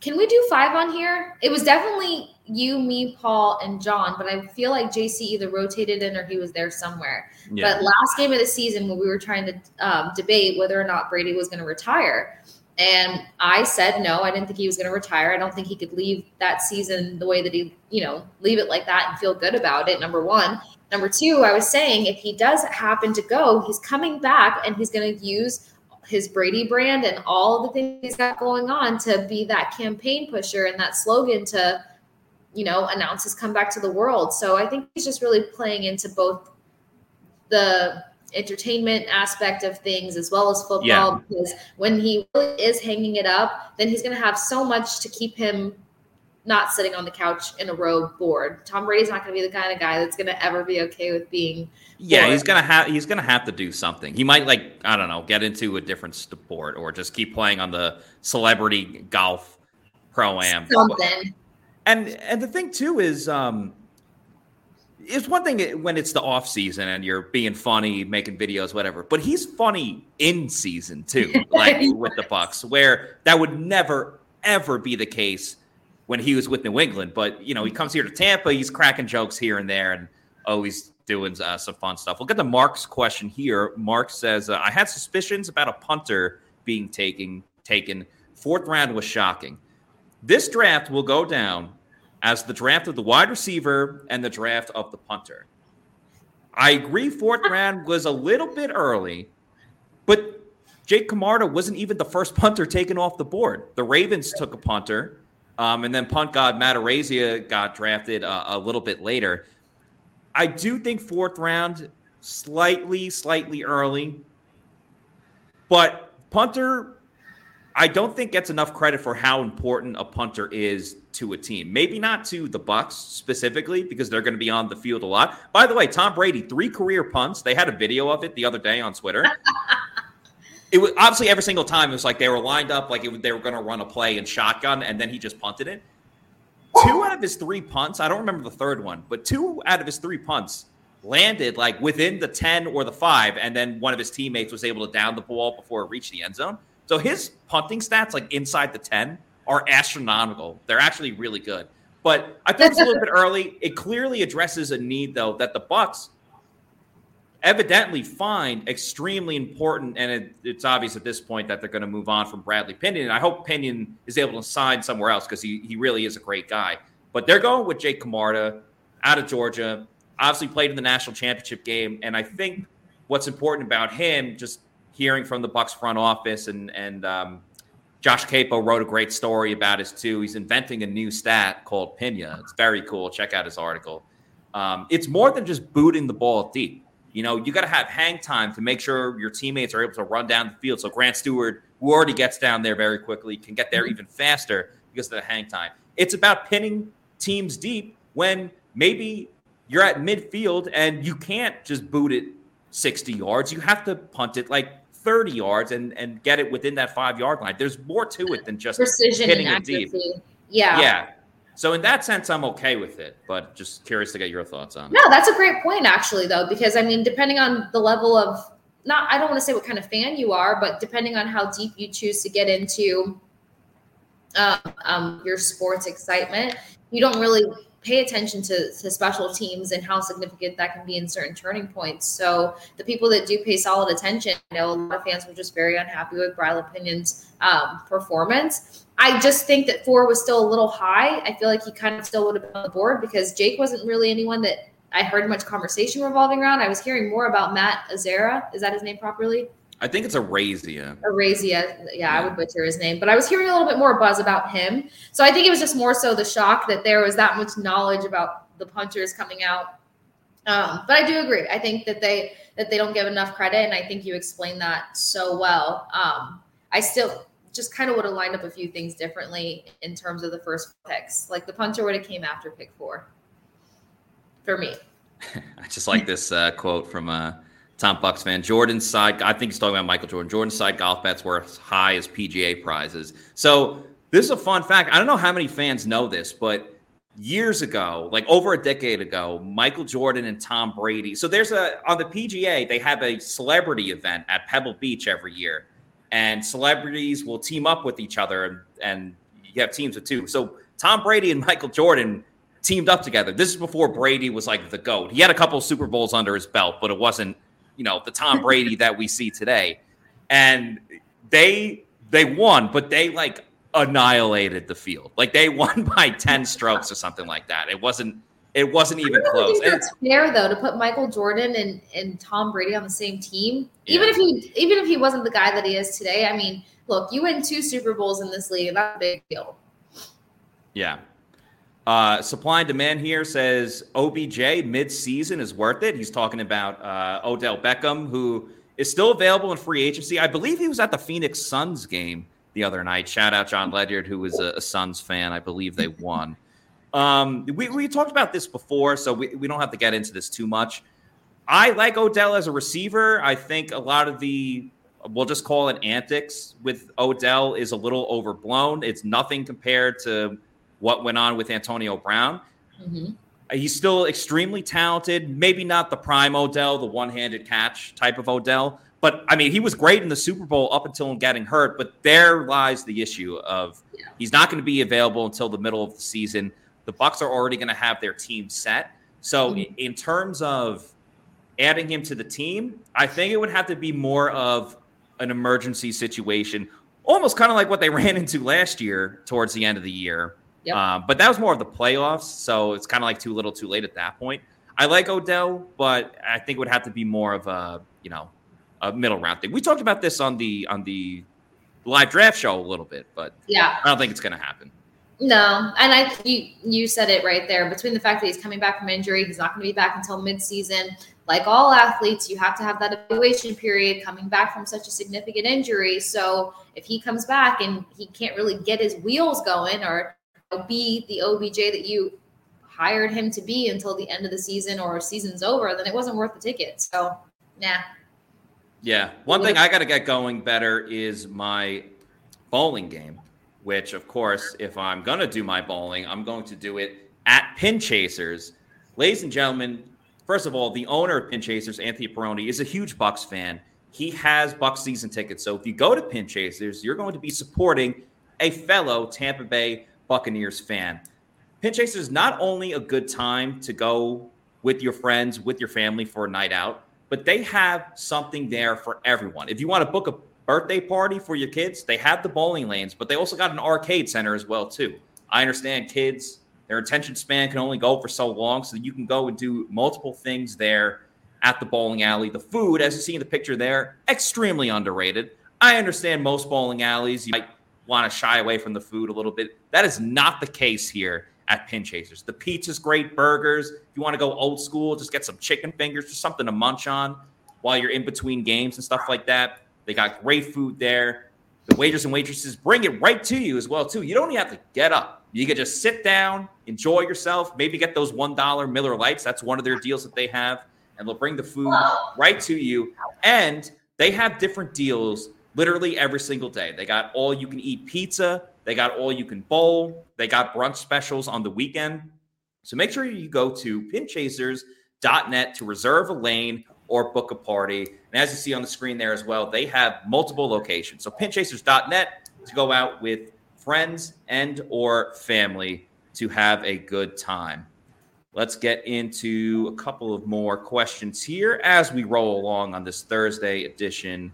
Can we do five on here? It was definitely you, me, Paul, and John, but I feel like JC either rotated in or he was there somewhere. Yeah. But last game of the season, when we were trying to um, debate whether or not Brady was going to retire, and I said no, I didn't think he was going to retire. I don't think he could leave that season the way that he, you know, leave it like that and feel good about it. Number one. Number two, I was saying if he does happen to go, he's coming back and he's going to use his Brady brand and all the things he's got going on to be that campaign pusher and that slogan to, you know, announce his comeback to the world. So I think he's just really playing into both the entertainment aspect of things as well as football yeah. because when he really is hanging it up then he's going to have so much to keep him not sitting on the couch in a row bored tom brady's not going to be the kind of guy that's going to ever be okay with being yeah bored. he's going to have he's going to have to do something he might like i don't know get into a different sport or just keep playing on the celebrity golf pro am something and and the thing too is um it's one thing when it's the off season and you're being funny, making videos, whatever. But he's funny in season too, like with the Bucs, where that would never ever be the case when he was with New England. But you know, he comes here to Tampa, he's cracking jokes here and there, and always doing uh, some fun stuff. We'll get to Mark's question here. Mark says, uh, "I had suspicions about a punter being taken. Taken fourth round was shocking. This draft will go down as the draft of the wide receiver and the draft of the punter. I agree, fourth round was a little bit early, but Jake Camarda wasn't even the first punter taken off the board. The Ravens took a punter, um, and then punt god Matt got drafted uh, a little bit later. I do think fourth round, slightly, slightly early, but punter I don't think gets enough credit for how important a punter is to a team. Maybe not to the Bucks specifically because they're going to be on the field a lot. By the way, Tom Brady three career punts. They had a video of it the other day on Twitter. it was obviously every single time it was like they were lined up like it, they were going to run a play in shotgun and then he just punted it. Two out of his three punts, I don't remember the third one, but two out of his three punts landed like within the 10 or the 5 and then one of his teammates was able to down the ball before it reached the end zone. So his punting stats, like inside the 10, are astronomical. They're actually really good. But I thought it's a little bit early. It clearly addresses a need, though, that the Bucks evidently find extremely important. And it, it's obvious at this point that they're going to move on from Bradley Pinion. And I hope Pinion is able to sign somewhere else because he, he really is a great guy. But they're going with Jake Camarda out of Georgia. Obviously, played in the national championship game. And I think what's important about him, just hearing from the Bucks front office and, and, um, Josh Queipo wrote a great story about his too. He's inventing a new stat called Pina. It's very cool. Check out his article. Um, it's more than just booting the ball deep. You know, you got to have hang time to make sure your teammates are able to run down the field. So Grant Stuart, who already gets down there very quickly, can get there mm-hmm. even faster because of the hang time. It's about pinning teams deep when maybe you're at midfield and you can't just boot it 60 yards. You have to punt it like 30 yards and and get it within that five yard line. There's more to it than just precision hitting and accuracy. it deep. Yeah. Yeah. So in that sense, I'm okay with it, but just curious to get your thoughts on. No, that's a great point, actually, though, because I mean, depending on the level of not, I don't want to say what kind of fan you are, but depending on how deep you choose to get into um, um, your sports excitement, you don't really pay attention to, to special teams and how significant that can be in certain turning points. So the people that do pay solid attention, I know a lot of fans were just very unhappy with Bradley Pinion's um, performance. I just think that four was still a little high. I feel like he kind of still would have been on the board because Jake wasn't really anyone that I heard much conversation revolving around. I was hearing more about Matt Azera. Is that his name properly? I think it's Araiza. Araiza. Yeah, yeah, I would butcher his name. But I was hearing a little bit more buzz about him. So I think it was just more so the shock that there was that much knowledge about the punchers coming out. Um, but I do agree. I think that they that they don't give enough credit, and I think you explained that so well. Um, I still just kind of would have lined up a few things differently in terms of the first picks. Like the puncher would have came after pick four for me. I just like this uh, quote from uh, Tom Bucks fan. Jordan's side, I think he's talking about Michael Jordan. Jordan's side golf bets were as high as PGA prizes. So this is a fun fact. I don't know how many fans know this, but years ago, like over a decade ago, Michael Jordan and Tom Brady. So there's a on the PGA, they have a celebrity event at Pebble Beach every year, and celebrities will team up with each other, and, you have teams of two. So Tom Brady and Michael Jordan teamed up together. This is before Brady was like the goat. He had a couple Super Bowls under his belt, but it wasn't you know the Tom Brady that we see today, and they they won, but they like annihilated the field. Like they won by ten strokes or something like that. It wasn't it wasn't even close. Think that's fair though to put Michael Jordan and, and Tom Brady on the same team. Yeah. Even if he even if he wasn't the guy that he is today. I mean, look, you win two Super Bowls in this league. That's a big deal. Yeah. Uh, supply and demand here says OBJ mid-season is worth it. He's talking about uh, Odell Beckham, who is still available in free agency. I believe he was at the Phoenix Suns game the other night. Shout out John Ledyard, who was a, a Suns fan. I believe they won. Um, we, we talked about this before, so we, we don't have to get into this too much. I like Odell as a receiver. I think a lot of the we'll just call it antics with Odell is a little overblown. It's nothing compared to what went on with Antonio Brown. Mm-hmm. He's still extremely talented. Maybe not the prime Odell, the one-handed catch type of Odell, but I mean, he was great in the Super Bowl up until him getting hurt. But there lies the issue of yeah. he's not going to be available until the middle of the season. The Bucks are already going to have their team set. So mm-hmm. in terms of adding him to the team, I think it would have to be more of an emergency situation, almost kind of like what they ran into last year towards the end of the year, Yep. Uh, but that was more of the playoffs, so it's kind of like too little, too late at that point. I like Odell, but I think it would have to be more of a you know a middle round thing. We talked about this on the on the live draft show a little bit, but yeah, I don't think it's going to happen. No, and I you you said it right there. Between the fact that he's coming back from injury, he's not going to be back until midseason. Like all athletes, you have to have that evaluation period coming back from such a significant injury. So if he comes back and he can't really get his wheels going, or be the OBJ that you hired him to be until the end of the season or season's over, then it wasn't worth the ticket. So, nah. Yeah. One thing I got to get going better is my bowling game, which, of course, if I'm going to do my bowling, I'm going to do it at Pin Chasers. Ladies and gentlemen, first of all, the owner of Pin Chasers, Anthony Peroni, is a huge Bucks fan. He has Bucks season tickets. So if you go to Pin Chasers, you're going to be supporting a fellow Tampa Bay Buccaneers fan. Pinchasers is not only a good time to go with your friends, with your family for a night out, but they have something there for everyone. If you want to book a birthday party for your kids, they have the bowling lanes, but they also got an arcade center as well too. I understand kids their attention span can only go for so long, so you can go and do multiple things there at the bowling alley. The food, as you see in the picture there, extremely underrated. I understand most bowling alleys, you might want to shy away from the food a little bit. That is not the case here at Pinchasers. The pizza's great, burgers. If you want to go old school, just get some chicken fingers, just something to munch on while you're in between games and stuff like that. They got great food there. The waiters and waitresses bring it right to you as well too. You don't even have to get up. You can just sit down, enjoy yourself, maybe get those $1 Miller Lites. That's one of their deals that they have. And they'll bring the food right to you. And they have different deals literally every single day. They got all you can eat pizza, they got all you can bowl, they got brunch specials on the weekend. So make sure you go to pinchasers.net to reserve a lane or book a party. And as you see on the screen there as well, they have multiple locations. So pinchasers.net to go out with friends and or family to have a good time. Let's get into a couple of more questions here as we roll along on this Thursday edition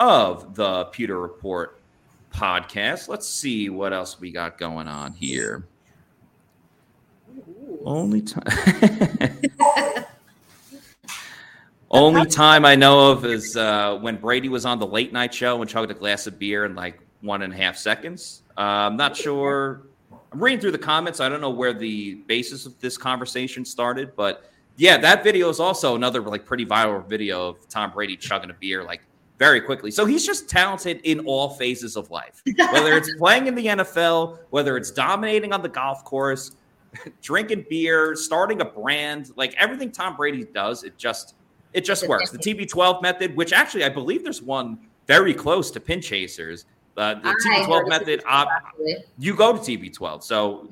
of the Pewter Report podcast. Let's see what else we got going on here. Only time. Only time I know of is uh, when Brady was on the late night show and chugged a glass of beer in like one and a half seconds. Uh, I'm not sure. I'm reading through the comments. I don't know where the basis of this conversation started, but yeah, that video is also another like pretty viral video of Tom Brady chugging a beer like very quickly. So he's just talented in all phases of life, whether it's playing in the NFL, whether it's dominating on the golf course, drinking beer, starting a brand, like everything Tom Brady does, it just it just works. The TB12 method, which actually I believe there's one very close to Pinchasers uh, the TB12 method, uh, you go to TB12. So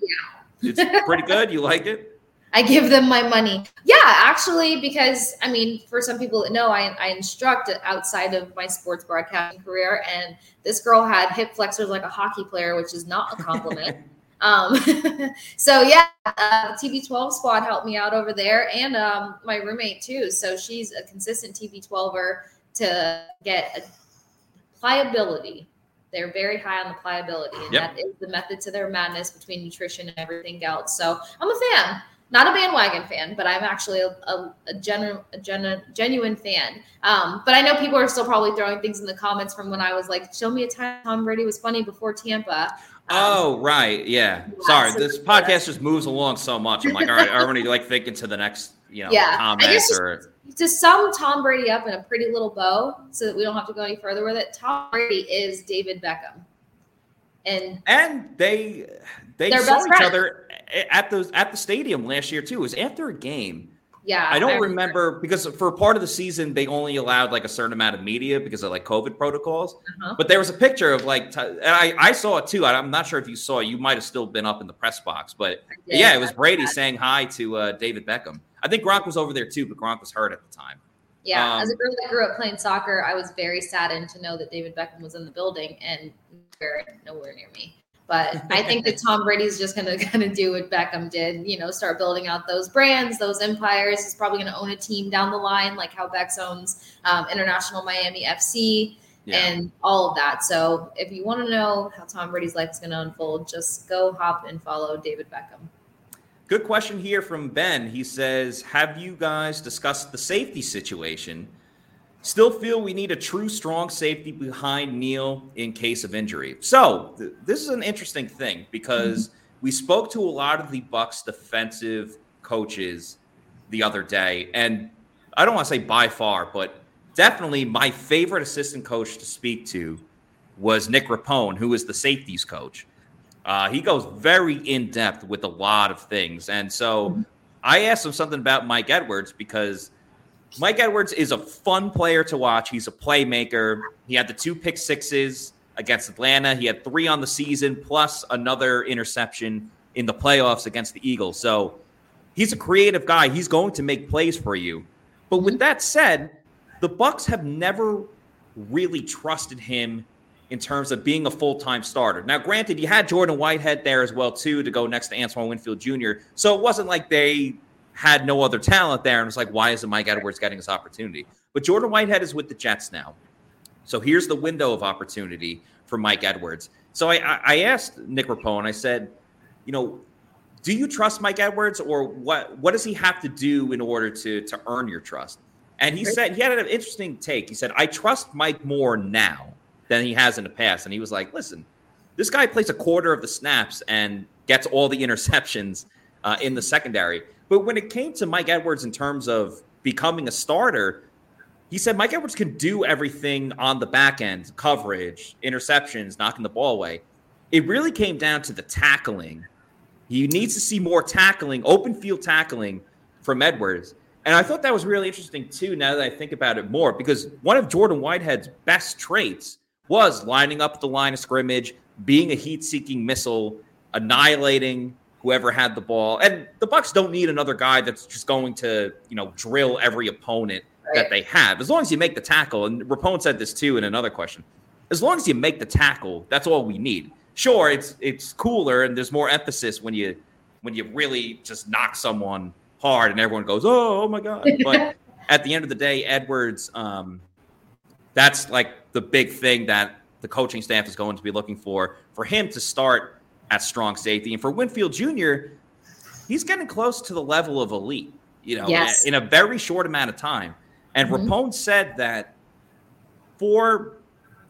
yeah. it's pretty good. You like it? I give them my money. Yeah, actually, because I mean, for some people that know, I, I instruct outside of my sports broadcasting career, and this girl had hip flexors like a hockey player, which is not a compliment. um, so yeah, uh, TB12 squad helped me out over there, and um, my roommate too. So she's a consistent TB12er to get a pliability they're very high on the pliability, and yep. that is the method to their madness between nutrition and everything else. So I'm a fan, not a bandwagon fan, but I'm actually a, a, a, genu, a genu, genuine fan. Um, but I know people are still probably throwing things in the comments from when I was like, "Show me a time Tom Brady was funny before Tampa." Um, oh right, yeah. yeah Sorry, so this podcast just moves along so much. I'm like, all right, I already like thinking to the next, you know, yeah. comment or to sum Tom Brady up in a pretty little bow so that we don't have to go any further with it, Tom Brady is David Beckham. And and they they saw each other at the at the stadium last year too. It was after a game. Yeah. I don't I remember. remember. because for part of the season they only allowed like a certain amount of media because of like COVID protocols. Uh-huh. But there was a picture of like and I, I saw it too. I'm not sure if you saw it. You might have still been up in the press box, but yeah, it was Brady saying hi to uh, David Beckham. I think Gronk was over there too, but Gronk was hurt at the time. Yeah, um, as a girl that grew up playing soccer, I was very saddened to know that David Beckham was in the building and nowhere near me. But I think that Tom Brady's just going to kind of do what Beckham did, you know, start building out those brands, those empires. He's probably going to own a team down the line, like how Bex owns um, International Miami FC yeah. and all of that. So if you want to know how Tom Brady's life is going to unfold, just go hop and follow David Beckham. Good question here from Ben. He says, Have you guys discussed the safety situation? Still feel we need a true strong safety behind Neal in case of injury. So th- this is an interesting thing because mm-hmm. we spoke to a lot of the Bucks defensive coaches the other day, and I don't want to say by far, but definitely my favorite assistant coach to speak to was Nick Rapone, who is the safeties coach. Uh, he goes very in depth with a lot of things. And so mm-hmm. I asked him something about Mike Edwards because Mike Edwards is a fun player to watch. He's a playmaker. He had the two pick sixes against Atlanta. He had three on the season, plus another interception in the playoffs against the Eagles. So he's a creative guy. He's going to make plays for you. But with that said, the Bucks have never really trusted him in terms of being a full time starter. Now, granted, you had Jordan Whitehead there as well too to go next to Antoine Winfield Jr. So it wasn't like they had no other talent there and was like, why isn't Mike Edwards getting this opportunity? But Jordan Whitehead is with the Jets now. So here's the window of opportunity for Mike Edwards. So I, I asked Nick Rapone, I said, you know, do you trust Mike Edwards or what what does he have to do in order to to earn your trust? And he said he had an interesting take. He said, I trust Mike more now than he has in the past. And he was like, listen, this guy plays a quarter of the snaps and gets all the interceptions uh, in the secondary. But when it came to Mike Edwards in terms of becoming a starter, he said Mike Edwards can do everything on the back end coverage, interceptions, knocking the ball away. It really came down to the tackling. He needs to see more tackling, open field tackling from Edwards. And I thought that was really interesting too, now that I think about it more, because one of Jordan Whitehead's best traits was lining up the line of scrimmage, being a heat seeking missile, annihilating whoever had the ball. And the Bucks don't need another guy that's just going to, you know, drill every opponent right. that they have. As long as you make the tackle, and Rapone said this too in another question. As long as you make the tackle, that's all we need. Sure, it's it's cooler and there's more emphasis when you when you really just knock someone hard and everyone goes, "Oh, oh my god." But at the end of the day, Edwards um, that's like the big thing that the coaching staff is going to be looking for for him to start at strong safety. And for Winfield Jr., he's getting close to the level of elite, you know, yes. in a very short amount of time. And mm-hmm. Rapone said that for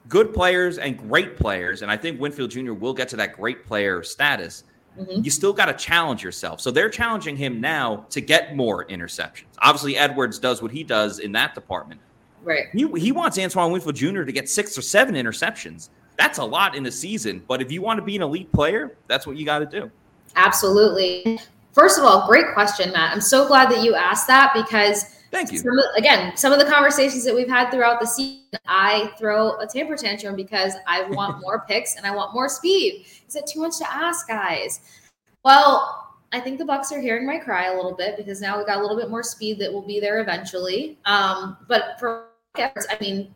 good players and great players, and I think Winfield Jr. will get to that great player status. Mm-hmm. You still got to challenge yourself. So they're challenging him now to get more interceptions. Obviously, Edwards does what he does in that department. Right. He, he wants Antoine Winfield Jr. to get six or seven interceptions. That's a lot in a season. But if you want to be an elite player, that's what you got to do. Absolutely. First of all, great question, Matt. I'm so glad that you asked that because Thank you. Some of, again, some of the conversations that we've had throughout the season, I throw a temper tantrum because I want more picks and I want more speed. Is it too much to ask, guys? Well, I think the Bucks are hearing my cry a little bit because now we got a little bit more speed that will be there eventually. Um, but for I mean,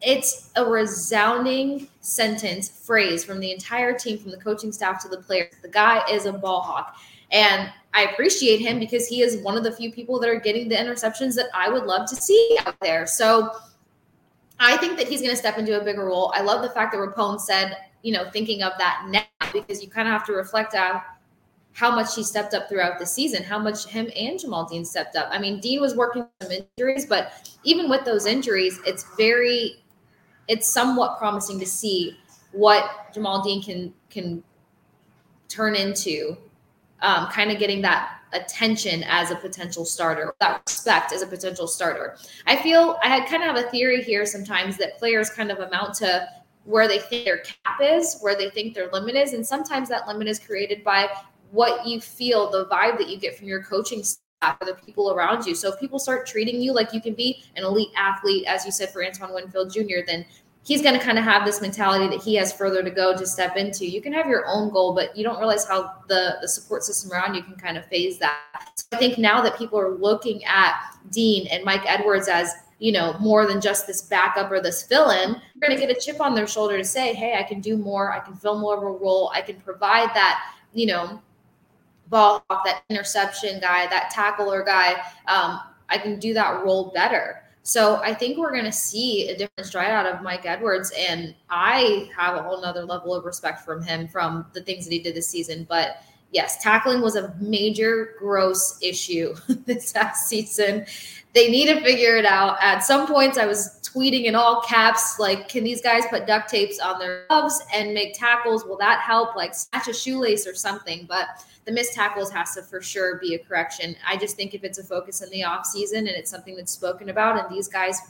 it's a resounding sentence, phrase from the entire team, from the coaching staff to the players. The guy is a ball hawk. And I appreciate him because he is one of the few people that are getting the interceptions that I would love to see out there. So I think that he's going to step into a bigger role. I love the fact that Rapone said, you know, thinking of that now because you kind of have to reflect on how much he stepped up throughout the season, how much him and Jamel Dean stepped up. I mean, Dean was working some injuries, but even with those injuries, it's very, it's somewhat promising to see what Jamel Dean can can turn into um, kind of getting that attention as a potential starter, that respect as a potential starter. I feel I kind of have a theory here sometimes that players kind of amount to where they think their cap is, where they think their limit is. And sometimes that limit is created by what you feel, the vibe that you get from your coaching staff or the people around you. So if people start treating you like you can be an elite athlete, as you said for Antoine Winfield Jr., then he's going to kind of have this mentality that he has further to go to step into. You can have your own goal, but you don't realize how the, the support system around you can kind of phase that. So I think now that people are looking at Dean and Mike Edwards as you know, more than just this backup or this fill in, you're going to get a chip on their shoulder to say, hey, I can do more. I can fill more of a role. I can provide that, you know, ball off that interception guy, that tackler guy. Um, I can do that role better. So I think we're going to see a different stride out of Mike Edwards, and I have a whole nother level of respect from him from the things that he did this season. But yes, tackling was a major gross issue this past season. They need to figure it out. At some points, I was tweeting in all caps, like, can these guys put duct tapes on their gloves and make tackles? Will that help? Like, snatch a shoelace or something. But the missed tackles has to for sure be a correction. I just think if it's a focus in the off season and it's something that's spoken about and these guys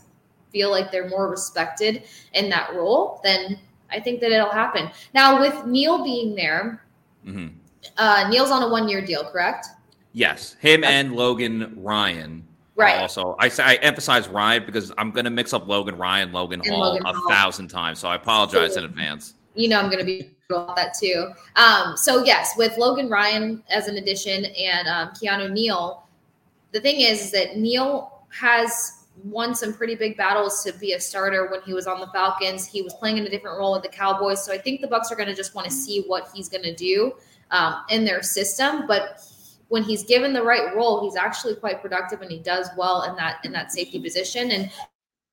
feel like they're more respected in that role, then I think that it'll happen. Now with Neal being there, mm-hmm. uh, Neal's on a one year deal, correct? Yes, him and Logan Ryan. Right. Also, I say I emphasize Ryan because I'm going to mix up Logan Ryan, Logan and Hall Logan a Hall. thousand times. So I apologize in advance. You know I'm going to be all that too. Um, so yes, with Logan Ryan as an addition and um, Keanu Neal, the thing is, is that Neal has won some pretty big battles to be a starter when he was on the Falcons. He was playing in a different role with the Cowboys, so I think the Bucks are going to just want to see what he's going to do um, in their system. But when he's given the right role, he's actually quite productive and he does well in that in that safety position. And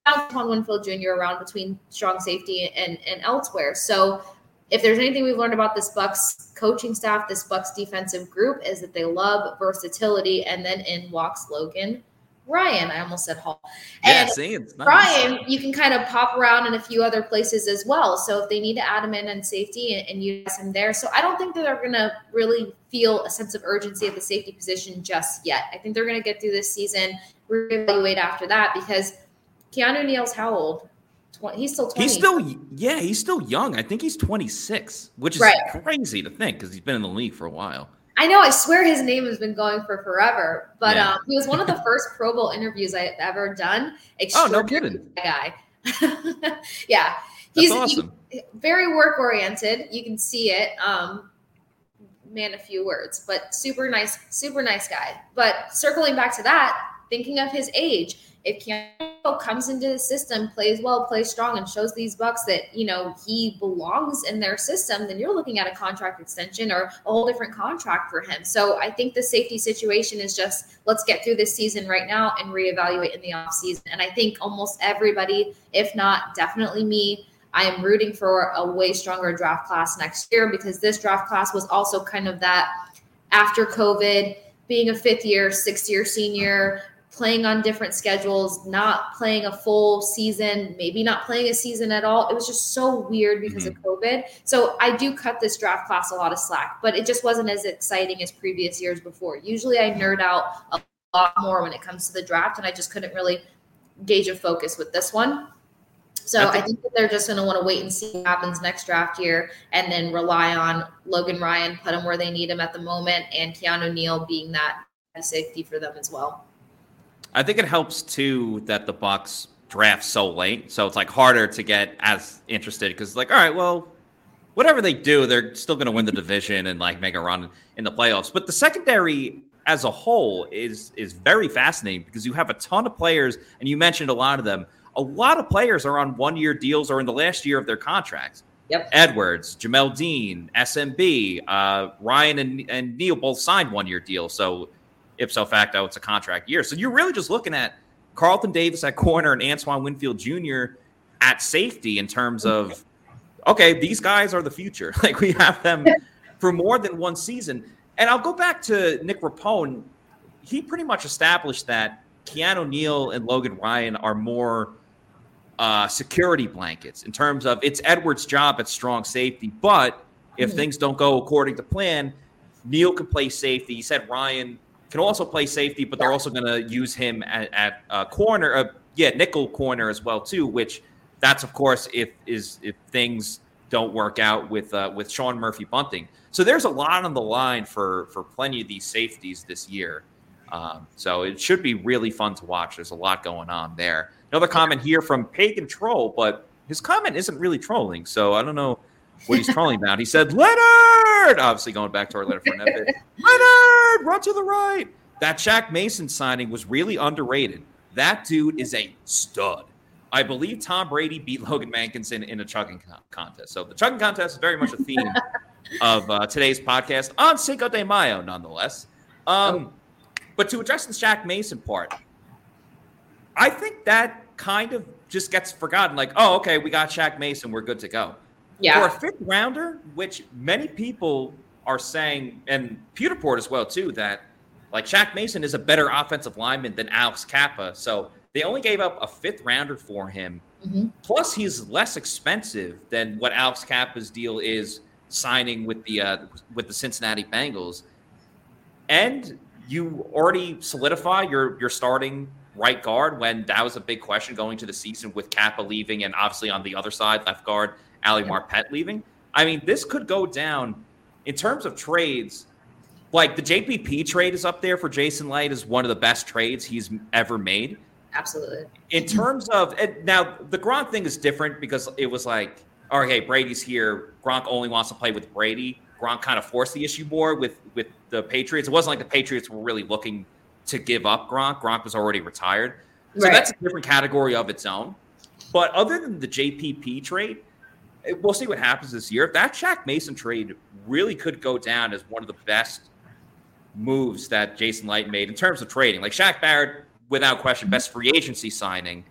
Antoine Winfield Jr. around between strong safety and and elsewhere. So if there's anything we've learned about this Bucks coaching staff, this Bucks defensive group is that they love versatility. And then in walks Logan Ryan. I almost said Hall. And yeah, it's nice. Ryan, you can kind of pop around in a few other places as well. So if they need to add him in and safety and, and use him there, so I don't think that they're going to really feel a sense of urgency at the safety position just yet. I think they're going to get through this season, reevaluate after that because Keanu Neal's how old? He's still 20. He's still, yeah, he's still young. I think he's 26, which is right. crazy to think because he's been in the league for a while. I know. I swear his name has been going for forever, but yeah. um, he was one of the first Pro Bowl interviews I've ever done. Oh, no kidding, guy. yeah, he's awesome. he, very work oriented. You can see it. Um, man, a few words, but super nice, super nice guy. But circling back to that, thinking of his age, if Keanu comes into the system, plays well, plays strong, and shows these Bucks that you know he belongs in their system, then you're looking at a contract extension or a whole different contract for him. So I think the safety situation is just let's get through this season right now and reevaluate in the offseason. And I think almost everybody, if not definitely me, I am rooting for a way stronger draft class next year because this draft class was also kind of that after COVID, being a fifth year, sixth year senior, playing on different schedules, not playing a full season, maybe not playing a season at all. It was just so weird because mm-hmm. of COVID. So I do cut this draft class a lot of slack, but it just wasn't as exciting as previous years before. Usually I nerd out a lot more when it comes to the draft, and I just couldn't really gauge a focus with this one. So I think, I think they're just going to want to wait and see what happens next draft year, and then rely on Logan Ryan, put him where they need him at the moment, and Keanu Neal being that safety for them as well. I think it helps too that the Bucks draft so late, so it's like harder to get as interested because like, all right, well, whatever they do, they're still going to win the division and like make a run in the playoffs. But the secondary as a whole is is very fascinating because you have a ton of players, and you mentioned a lot of them. A lot of players are on one year deals or in the last year of their contracts. Yep. Edwards, Jamel Dean, SMB, uh, Ryan and, and Neal both signed one year deals. So ipso facto, it's a contract year. So you're really just looking at Carlton Davis at corner and Antoine Winfield Jr. at safety in terms of, okay, these guys are the future. Like we have them for more than one season. And I'll go back to Nick Rapone. He pretty much established that Keanu Neal and Logan Ryan are more uh, security blankets in terms of it's Edwards' job at strong safety. But if mm-hmm. things don't go according to plan, Neal can play safety. He said Ryan can also play safety, but they're also going to use him at, at uh, corner, uh, yeah, nickel corner as well too. Which that's of course if is if things don't work out with uh, with Sean Murphy Bunting. So there's a lot on the line for for plenty of these safeties this year. Um, so it should be really fun to watch. There's a lot going on there. Another comment here from Pagan Troll, but his comment isn't really trolling. So I don't know what he's trolling about. He said, Leonard, obviously going back to our Leonard Fournette bit. Leonard, run to the right. That Shaq Mason signing was really underrated. That dude is a stud. I believe Tom Brady beat Logan Mankins in a chugging contest. So the chugging contest is very much a theme of uh, today's podcast on Cinco de Mayo, nonetheless. Um, but to address the Shaq Mason part, I think that kind of just gets forgotten. Like, oh, okay, we got Shaq Mason, we're good to go. Yeah. For a fifth rounder, which many people are saying, and Peter Port as well too, that like Shaq Mason is a better offensive lineman than Alex Cappa. So they only gave up a fifth rounder for him. Mm-hmm. Plus, he's less expensive than what Alex Cappa's deal is signing with the uh, with the Cincinnati Bengals. And you already solidify your your starting right guard when that was a big question going to the season with Cappa leaving, and obviously on the other side, left guard Ali Marpet leaving. I mean, this could go down in terms of trades. Like the JPP trade is up there for Jason Licht is one of the best trades he's ever made. Absolutely. In terms of now, the Gronk thing is different because it was like, okay, Brady's here. Gronk only wants to play with Brady. Gronk kind of forced the issue more with with the Patriots. It wasn't like the Patriots were really looking to give up Gronk. Gronk was already retired. So right. that's a different category of its own. But other than the JPP trade, we'll see what happens this year. If that Shaq Mason trade really could go down as one of the best moves that Jason Licht made in terms of trading, like Shaq Barrett, without question, best free agency signing.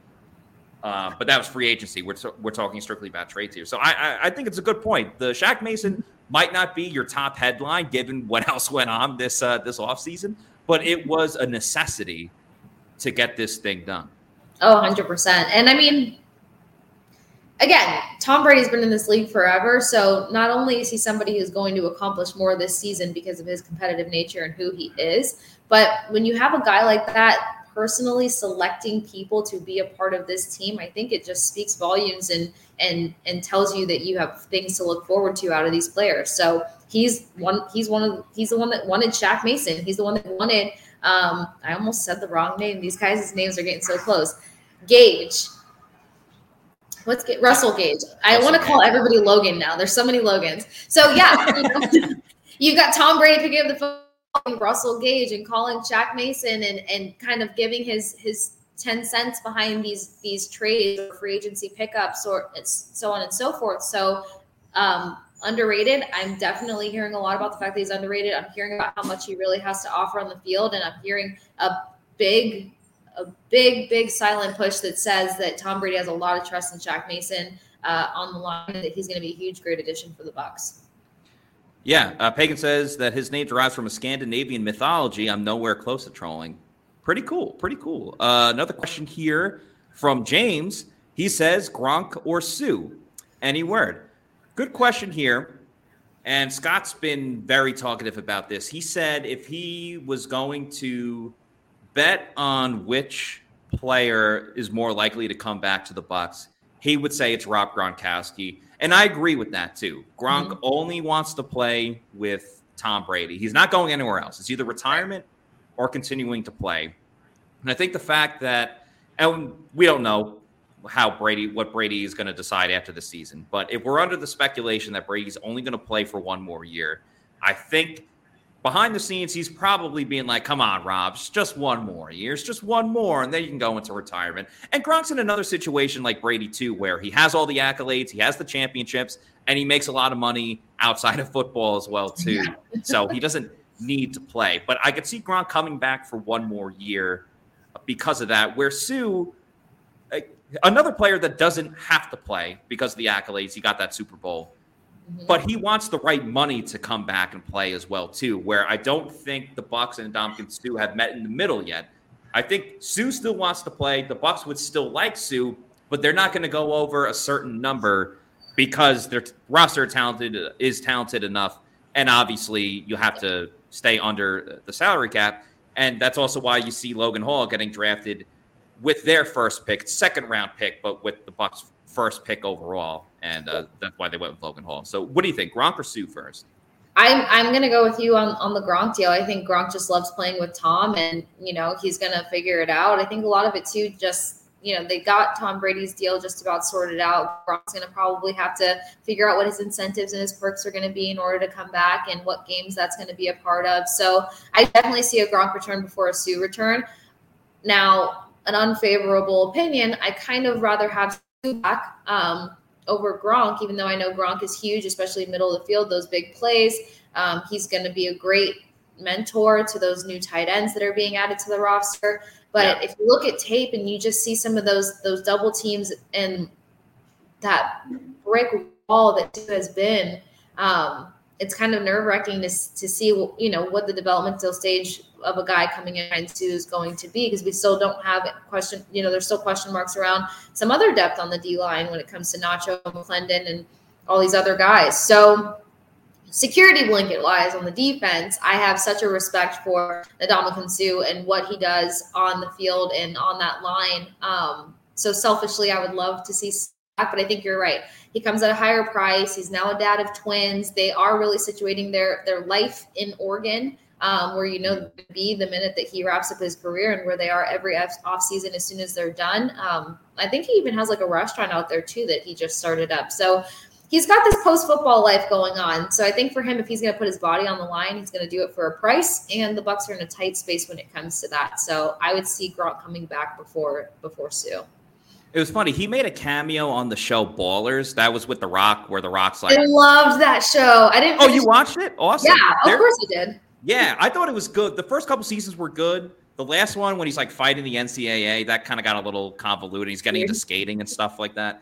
Uh, but that was free agency. We're, we're talking strictly about trades here. So I, I, I think it's a good point. The Shaq Mason might not be your top headline given what else went on this uh, this offseason, but it was a necessity to get this thing done. Oh, 100%. And I mean, again, Tom Brady's been in this league forever. So not only is he somebody who's going to accomplish more this season because of his competitive nature and who he is, but when you have a guy like that personally selecting people to be a part of this team, I think it just speaks volumes and and and tells you that you have things to look forward to out of these players. So he's one he's one of he's the one that wanted Shaq Mason. He's the one that wanted um, I almost said the wrong name. These guys' names are getting so close. Gage. Let's get Russell Gage. I want to call everybody Logan now. There's so many Logans. So yeah, you've got Tom Brady picking up the phone, Russell Gage, and calling Shaq Mason, and and kind of giving his his ten cents behind these these trades or free agency pickups or so on and so forth. So um, underrated. I'm definitely hearing a lot about the fact that he's underrated. I'm hearing about how much he really has to offer on the field, and I'm hearing a big, a big, big silent push that says that Tom Brady has a lot of trust in Shaq Mason uh, on the line, that he's going to be a huge, great addition for the Bucs. Yeah, uh, Pagan says that his name derives from a Scandinavian mythology. I'm nowhere close to trolling. Pretty cool, pretty cool. Uh, another question here from James. He says Gronk or Suh. Any word? Good question here. And Scott's been very talkative about this. He said if he was going to bet on which player is more likely to come back to the Bucs, he would say it's Rob Gronkowski. And I agree with that too. Gronk mm-hmm. only wants to play with Tom Brady. He's not going anywhere else. It's either retirement or continuing to play. And I think the fact that, and we don't know how Brady, what Brady is going to decide after the season. But if we're under the speculation that Brady's only going to play for one more year, I think behind the scenes he's probably being like, "Come on, Rob, just one more year, just one more, and then you can go into retirement." And Gronk's in another situation like Brady too, where he has all the accolades, he has the championships, and he makes a lot of money outside of football as well too. Yeah. so he doesn't need to play. But I could see Gronk coming back for one more year because of that. Where Suh. Eh, another player that doesn't have to play because of the accolades. He got that Super Bowl, mm-hmm. but he wants the right money to come back and play as well too. Where I don't think the Bucs and Ndamukong Suh have met in the middle yet. I think Suh still wants to play. The Bucs would still like Suh, but they're not going to go over a certain number because their roster talented is talented enough, and obviously you have to stay under the salary cap. And that's also why you see Logan Hall getting drafted with their first pick, second round pick, but with the Bucs' first pick overall, and uh, that's why they went with Logan Hall. So, what do you think, Gronk or Suh first? I'm I'm gonna go with you on on the Gronk deal. I think Gronk just loves playing with Tom, and you know he's gonna figure it out. I think a lot of it too, just you know they got Tom Brady's deal just about sorted out. Gronk's gonna probably have to figure out what his incentives and his perks are gonna be in order to come back, and what games that's gonna be a part of. So I definitely see a Gronk return before a Suh return. Now an unfavorable opinion, I kind of rather have back um, over Gronk, even though I know Gronk is huge, especially middle of the field, those big plays. Um, he's going to be a great mentor to those new tight ends that are being added to the roster. But yeah. if you look at tape and you just see some of those those double teams and that brick wall that has been, um, it's kind of nerve wracking to, to see you know what the developmental stage of a guy coming in Suh is going to be because we still don't have question you know there's still question marks around some other depth on the D line when it comes to Nacho McClendon and all these other guys. So security blanket lies on the defense I have such a respect for Ndamukong Suh and what he does on the field and on that line. Um, so selfishly I would love to see but I think you're right. He comes at a higher price. He's now a dad of twins. They are really situating their their life in Oregon, um, where you know be the minute that he wraps up his career and where they are every off season as soon as they're done. Um, I think he even has like a restaurant out there too that he just started up. So he's got this post football life going on. So I think for him, if he's going to put his body on the line, he's going to do it for a price. And the Bucs are in a tight space when it comes to that. So I would see Gronk coming back before before Suh. It was funny. He made a cameo on the show Ballers. That was with The Rock, where The Rock's like, I loved that show. I didn't. Oh, you watched it? Awesome. Yeah, of there, course I did. Yeah, I thought it was good. The first couple seasons were good. The last one, when he's like fighting the NCAA, that kind of got a little convoluted. He's getting into skating and stuff like that.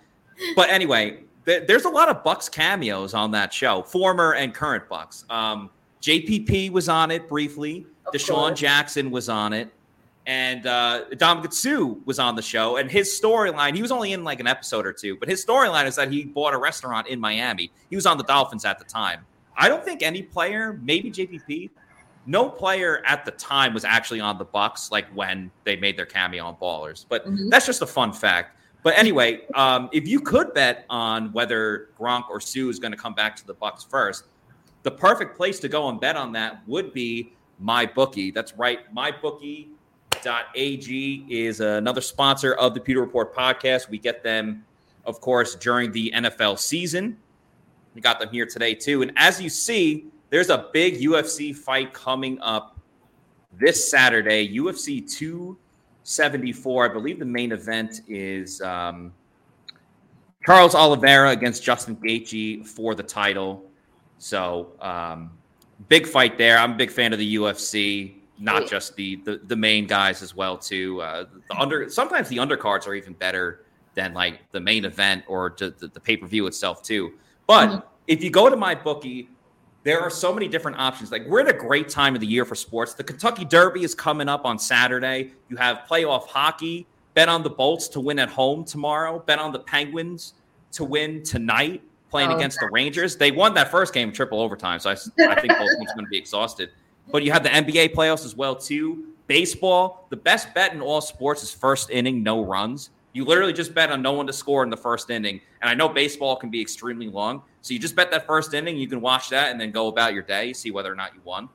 But anyway, th- there's a lot of Bucs cameos on that show, former and current Bucs. Um, JPP was on it briefly. Of DeSean course. Jackson was on it and uh, Dom Suh was on the show, and his storyline, he was only in like an episode or two, but his storyline is that he bought a restaurant in Miami. He was on the Dolphins at the time. I don't think any player, maybe JPP, no player at the time was actually on the Bucs like when they made their cameo on Ballers. But mm-hmm. that's just a fun fact. But anyway, um, if you could bet on whether Gronk or Suh is going to come back to the Bucs first, the perfect place to go and bet on that would be my bookie. That's right, my bookie Bet.ag is another sponsor of the Pewter Report podcast. We get them, of course, during the NFL season. We got them here today, too. And as you see, there's a big UFC fight coming up this Saturday, UFC 274. I believe the main event is um, Charles Oliveira against Justin Gaethje for the title. So, um, big fight there. I'm a big fan of the UFC not just the, the, the main guys as well too. Uh, the under sometimes the undercards are even better than like the main event or the, the pay per view itself too. But mm-hmm. if you go to my bookie, there are so many different options. Like we're at a great time of the year for sports. The Kentucky Derby is coming up on Saturday. You have playoff hockey. Bet on the Bolts to win at home tomorrow. Bet on the Penguins to win tonight playing oh, against the Rangers. They won that first game triple overtime, so I, I think both teams are going to be exhausted. But you have the NBA playoffs as well too. Baseball, the best bet in all sports is first inning, no runs. You literally just bet on no one to score in the first inning. And I know baseball can be extremely long. So you just bet that first inning, you can watch that and then go about your day, see whether or not you won.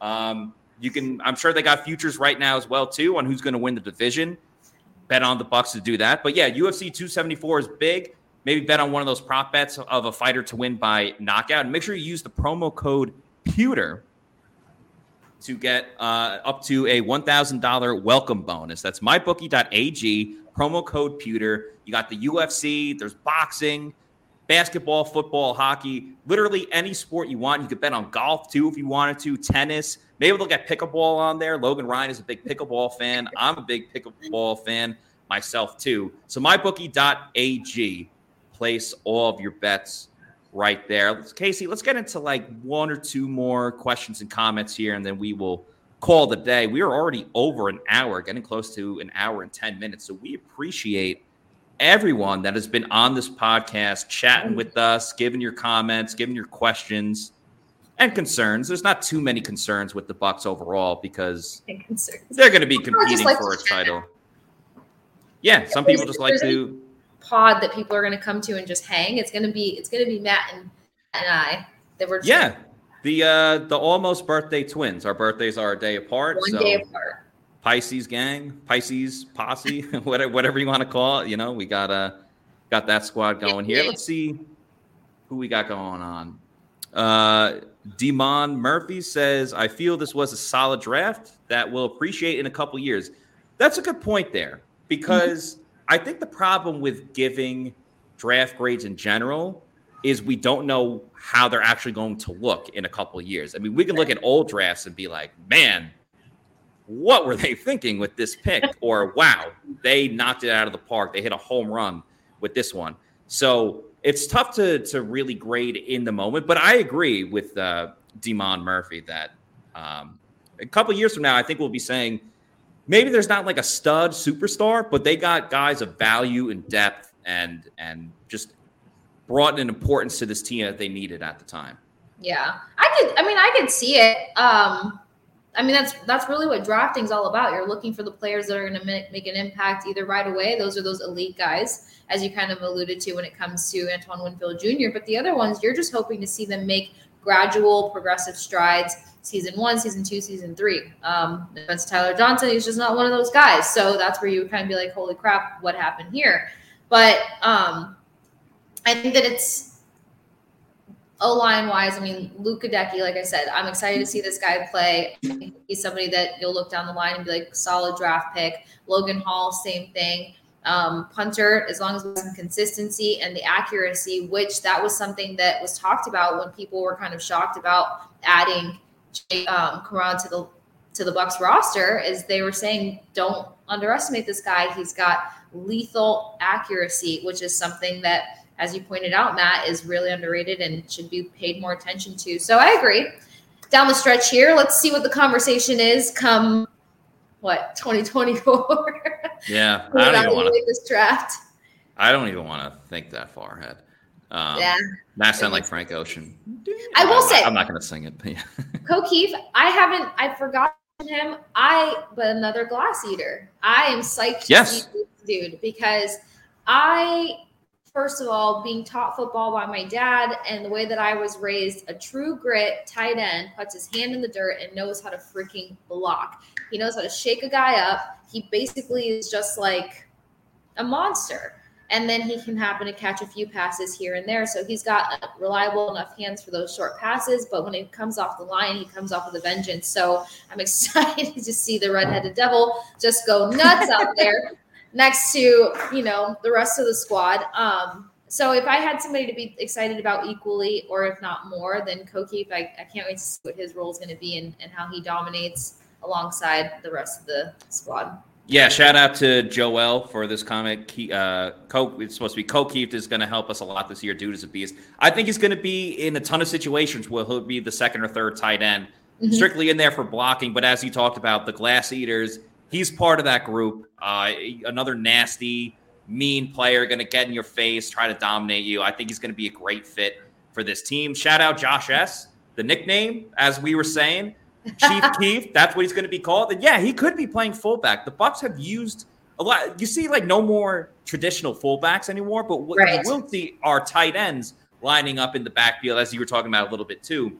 Um, you can, I'm sure they got futures right now as well, too, on who's going to win the division. Bet on the Bucs to do that. But yeah, UFC 274 is big. Maybe bet on one of those prop bets of a fighter to win by knockout. And make sure you use the promo code PEWTER to get uh, up to a $1,000 welcome bonus. That's mybookie.ag, promo code pewter. You got the UFC, there's boxing, basketball, football, hockey, literally any sport you want. You could bet on golf too if you wanted to, tennis. Maybe they'll get pickleball on there. Logan Ryan is a big pickleball fan. I'm a big pickleball fan myself too. So mybookie.ag, place all of your bets right there. Casey, let's get into like one or two more questions and comments here, and then we will call the day. We are already over an hour, getting close to an hour and 10 minutes. So we appreciate everyone that has been on this podcast, chatting with us, giving your comments, giving your questions and concerns. There's not too many concerns with the Bucs overall because they're going to be competing like for a title. Yeah, some people just like to pod that people are going to come to and just hang. It's going to be it's going to be Matt and, and I that we're yeah the uh the almost birthday twins. Our birthdays are a day apart. One so day apart. Pisces gang, Pisces posse, whatever whatever you want to call it. You know, we got uh got that squad going here. Let's see who we got going on. Uh Demon Murphy says, I feel this was a solid draft that we'll appreciate in a couple years. That's a good point there because I think the problem with giving draft grades in general is we don't know how they're actually going to look in a couple of years. I mean, we can look at old drafts and be like, man, what were they thinking with this pick? or wow, they knocked it out of the park. They hit a home run with this one. So it's tough to to really grade in the moment. But I agree with uh, Demond Murphy that um, a couple years from now, I think we'll be saying – maybe there's not like a stud superstar, but they got guys of value and depth and and just brought an importance to this team that they needed at the time. Yeah, I could. I mean, I could see it. Um, I mean, that's that's really what drafting's all about. You're looking for the players that are going to make, make an impact either right away. Those are those elite guys, as you kind of alluded to when it comes to Antoine Winfield Jr. But the other ones, you're just hoping to see them make gradual, progressive strides season one, season two, season three. Um, that's Tyler Johnson. He's just not one of those guys. So that's where you would kind of be like, holy crap, what happened here? But um, I think that it's O line wise, I mean, Luke Goedeke, like I said, I'm excited to see this guy play. He's somebody that you'll look down the line and be like, solid draft pick. Logan Hall, same thing. Um, punter, as long as we some consistency and the accuracy, which that was something that was talked about when people were kind of shocked about adding um, Karan to the to the Bucks roster, is they were saying don't underestimate this guy. He's got lethal accuracy, which is something that, as you pointed out, Matt, is really underrated and should be paid more attention to. So I agree. Down the stretch here, let's see what the conversation is come what 2024. Yeah, I don't even want to this draft. I don't even want to think that far ahead. Um, yeah, that sound like Frank Ocean. I will I'm say I'm not going to sing it. Yeah. Keefe, I haven't. I forgot him. I but another glass eater. I am psyched yes. dude because I first of all being taught football by my dad and the way that I was raised, a true grit tight end puts his hand in the dirt and knows how to freaking block. He knows how to shake a guy up. He basically is just like a monster and then he can happen to catch a few passes here and there. So he's got reliable enough hands for those short passes. But when it comes off the line, he comes off with a vengeance. So I'm excited to see the redheaded devil just go nuts out there next to you know the rest of the squad. Um, so if I had somebody to be excited about equally, or if not more, than Ko Kieft, I, I can't wait to see what his role is going to be and, and how he dominates alongside the rest of the squad. Yeah, shout out to Joel for this comment. Uh, Coke, it's supposed to be Ko Kieft is going to help us a lot this year. Dude is a beast. I think he's going to be in a ton of situations where he'll be the second or third tight end, mm-hmm. strictly in there for blocking. But as you talked about, the glass eaters, he's part of that group. Uh, another nasty, mean player, going to get in your face, try to dominate you. I think he's going to be a great fit for this team. Shout out Josh S. The nickname, as we were saying, Chief Keef, that's what he's going to be called. And yeah, he could be playing fullback. The Bucks have used a lot. You see, like no more traditional fullbacks anymore, but what right. you will see are tight ends lining up in the backfield, as you were talking about a little bit too.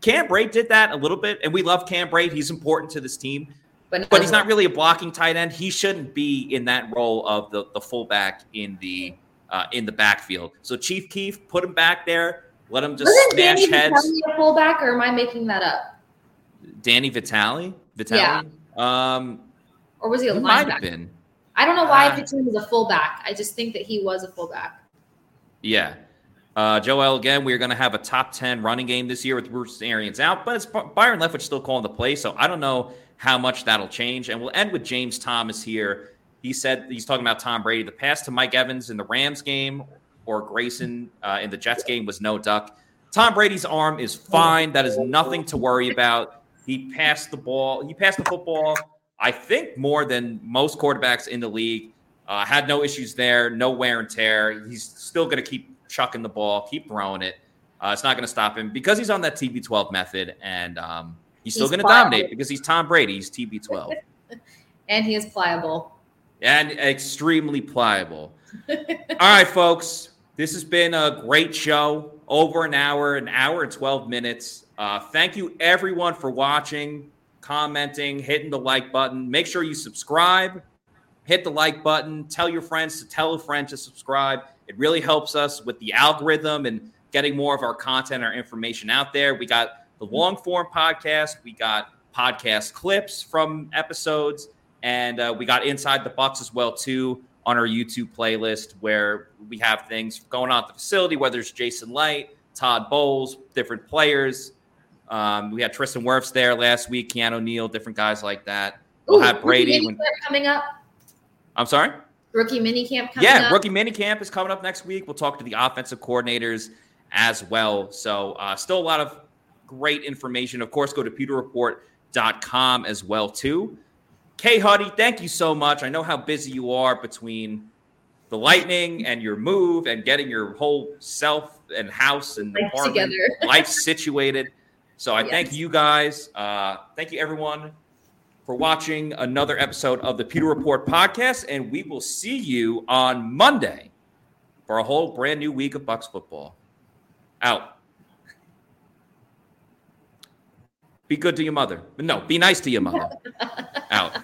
Cam Brate did that a little bit, and we love Cam Brate. He's important to this team, but, but he's not really a blocking tight end. He shouldn't be in that role of the, the fullback in the uh, in the backfield. So Chief Keef, put him back there. Let him just Wasn't smash Danny heads. A fullback, or am I making that up? Danny Vitale. Vitale. Yeah. Um, or was he a he linebacker? Might have been. I don't know why uh, Vitale was a fullback. I just think that he was a fullback. Yeah. Uh, Joel, again, we're going to have a top 10 running game this year with Bruce Arians out, but it's Byron Leftwich still calling the play, so I don't know how much that'll change. And we'll end with James Thomas here. He said he's talking about Tom Brady. The pass to Mike Evans in the Rams game or Grayson uh, in the Jets game was no duck. Tom Brady's arm is fine. That is nothing to worry about. He passed the ball. He passed the football. I think more than most quarterbacks in the league. Uh, had no issues there. No wear and tear. He's still going to keep chucking the ball, keep throwing it. Uh, it's not going to stop him because he's on that TB12 method, and um, he's still going to dominate because he's Tom Brady. He's TB12, and he is pliable and extremely pliable. All right, folks. This has been a great show. Over an hour, an hour and 12 minutes. Uh, thank you, everyone, for watching, commenting, hitting the like button. Make sure you subscribe, hit the like button, tell your friends to tell a friend to subscribe. It really helps us with the algorithm and getting more of our content, our information out there. We got the long form podcast, we got podcast clips from episodes, and uh, we got Inside the Bucs as well too on our YouTube playlist where we have things going on at the facility, whether it's Jason Licht, Todd Bowles, different players, um, we had Tristan Wirfs there last week, Keanu Neal, different guys like that. We'll Ooh, have Brady when, coming up. I'm sorry. Rookie mini camp coming yeah, up. rookie mini camp is coming up next week. We'll talk to the offensive coordinators as well. So uh, still a lot of great information. Of course, go to pewterreport.com as well too. Kay Huddy, thank you so much. I know how busy you are between the lightning and your move and getting your whole self and house and life life situated. So I yes. thank you guys. Uh, thank you, everyone, for watching another episode of the Pewter Report podcast. And we will see you on Monday for a whole brand new week of Bucs football. Out. Be good to your mother. No, be nice to your mother. Out.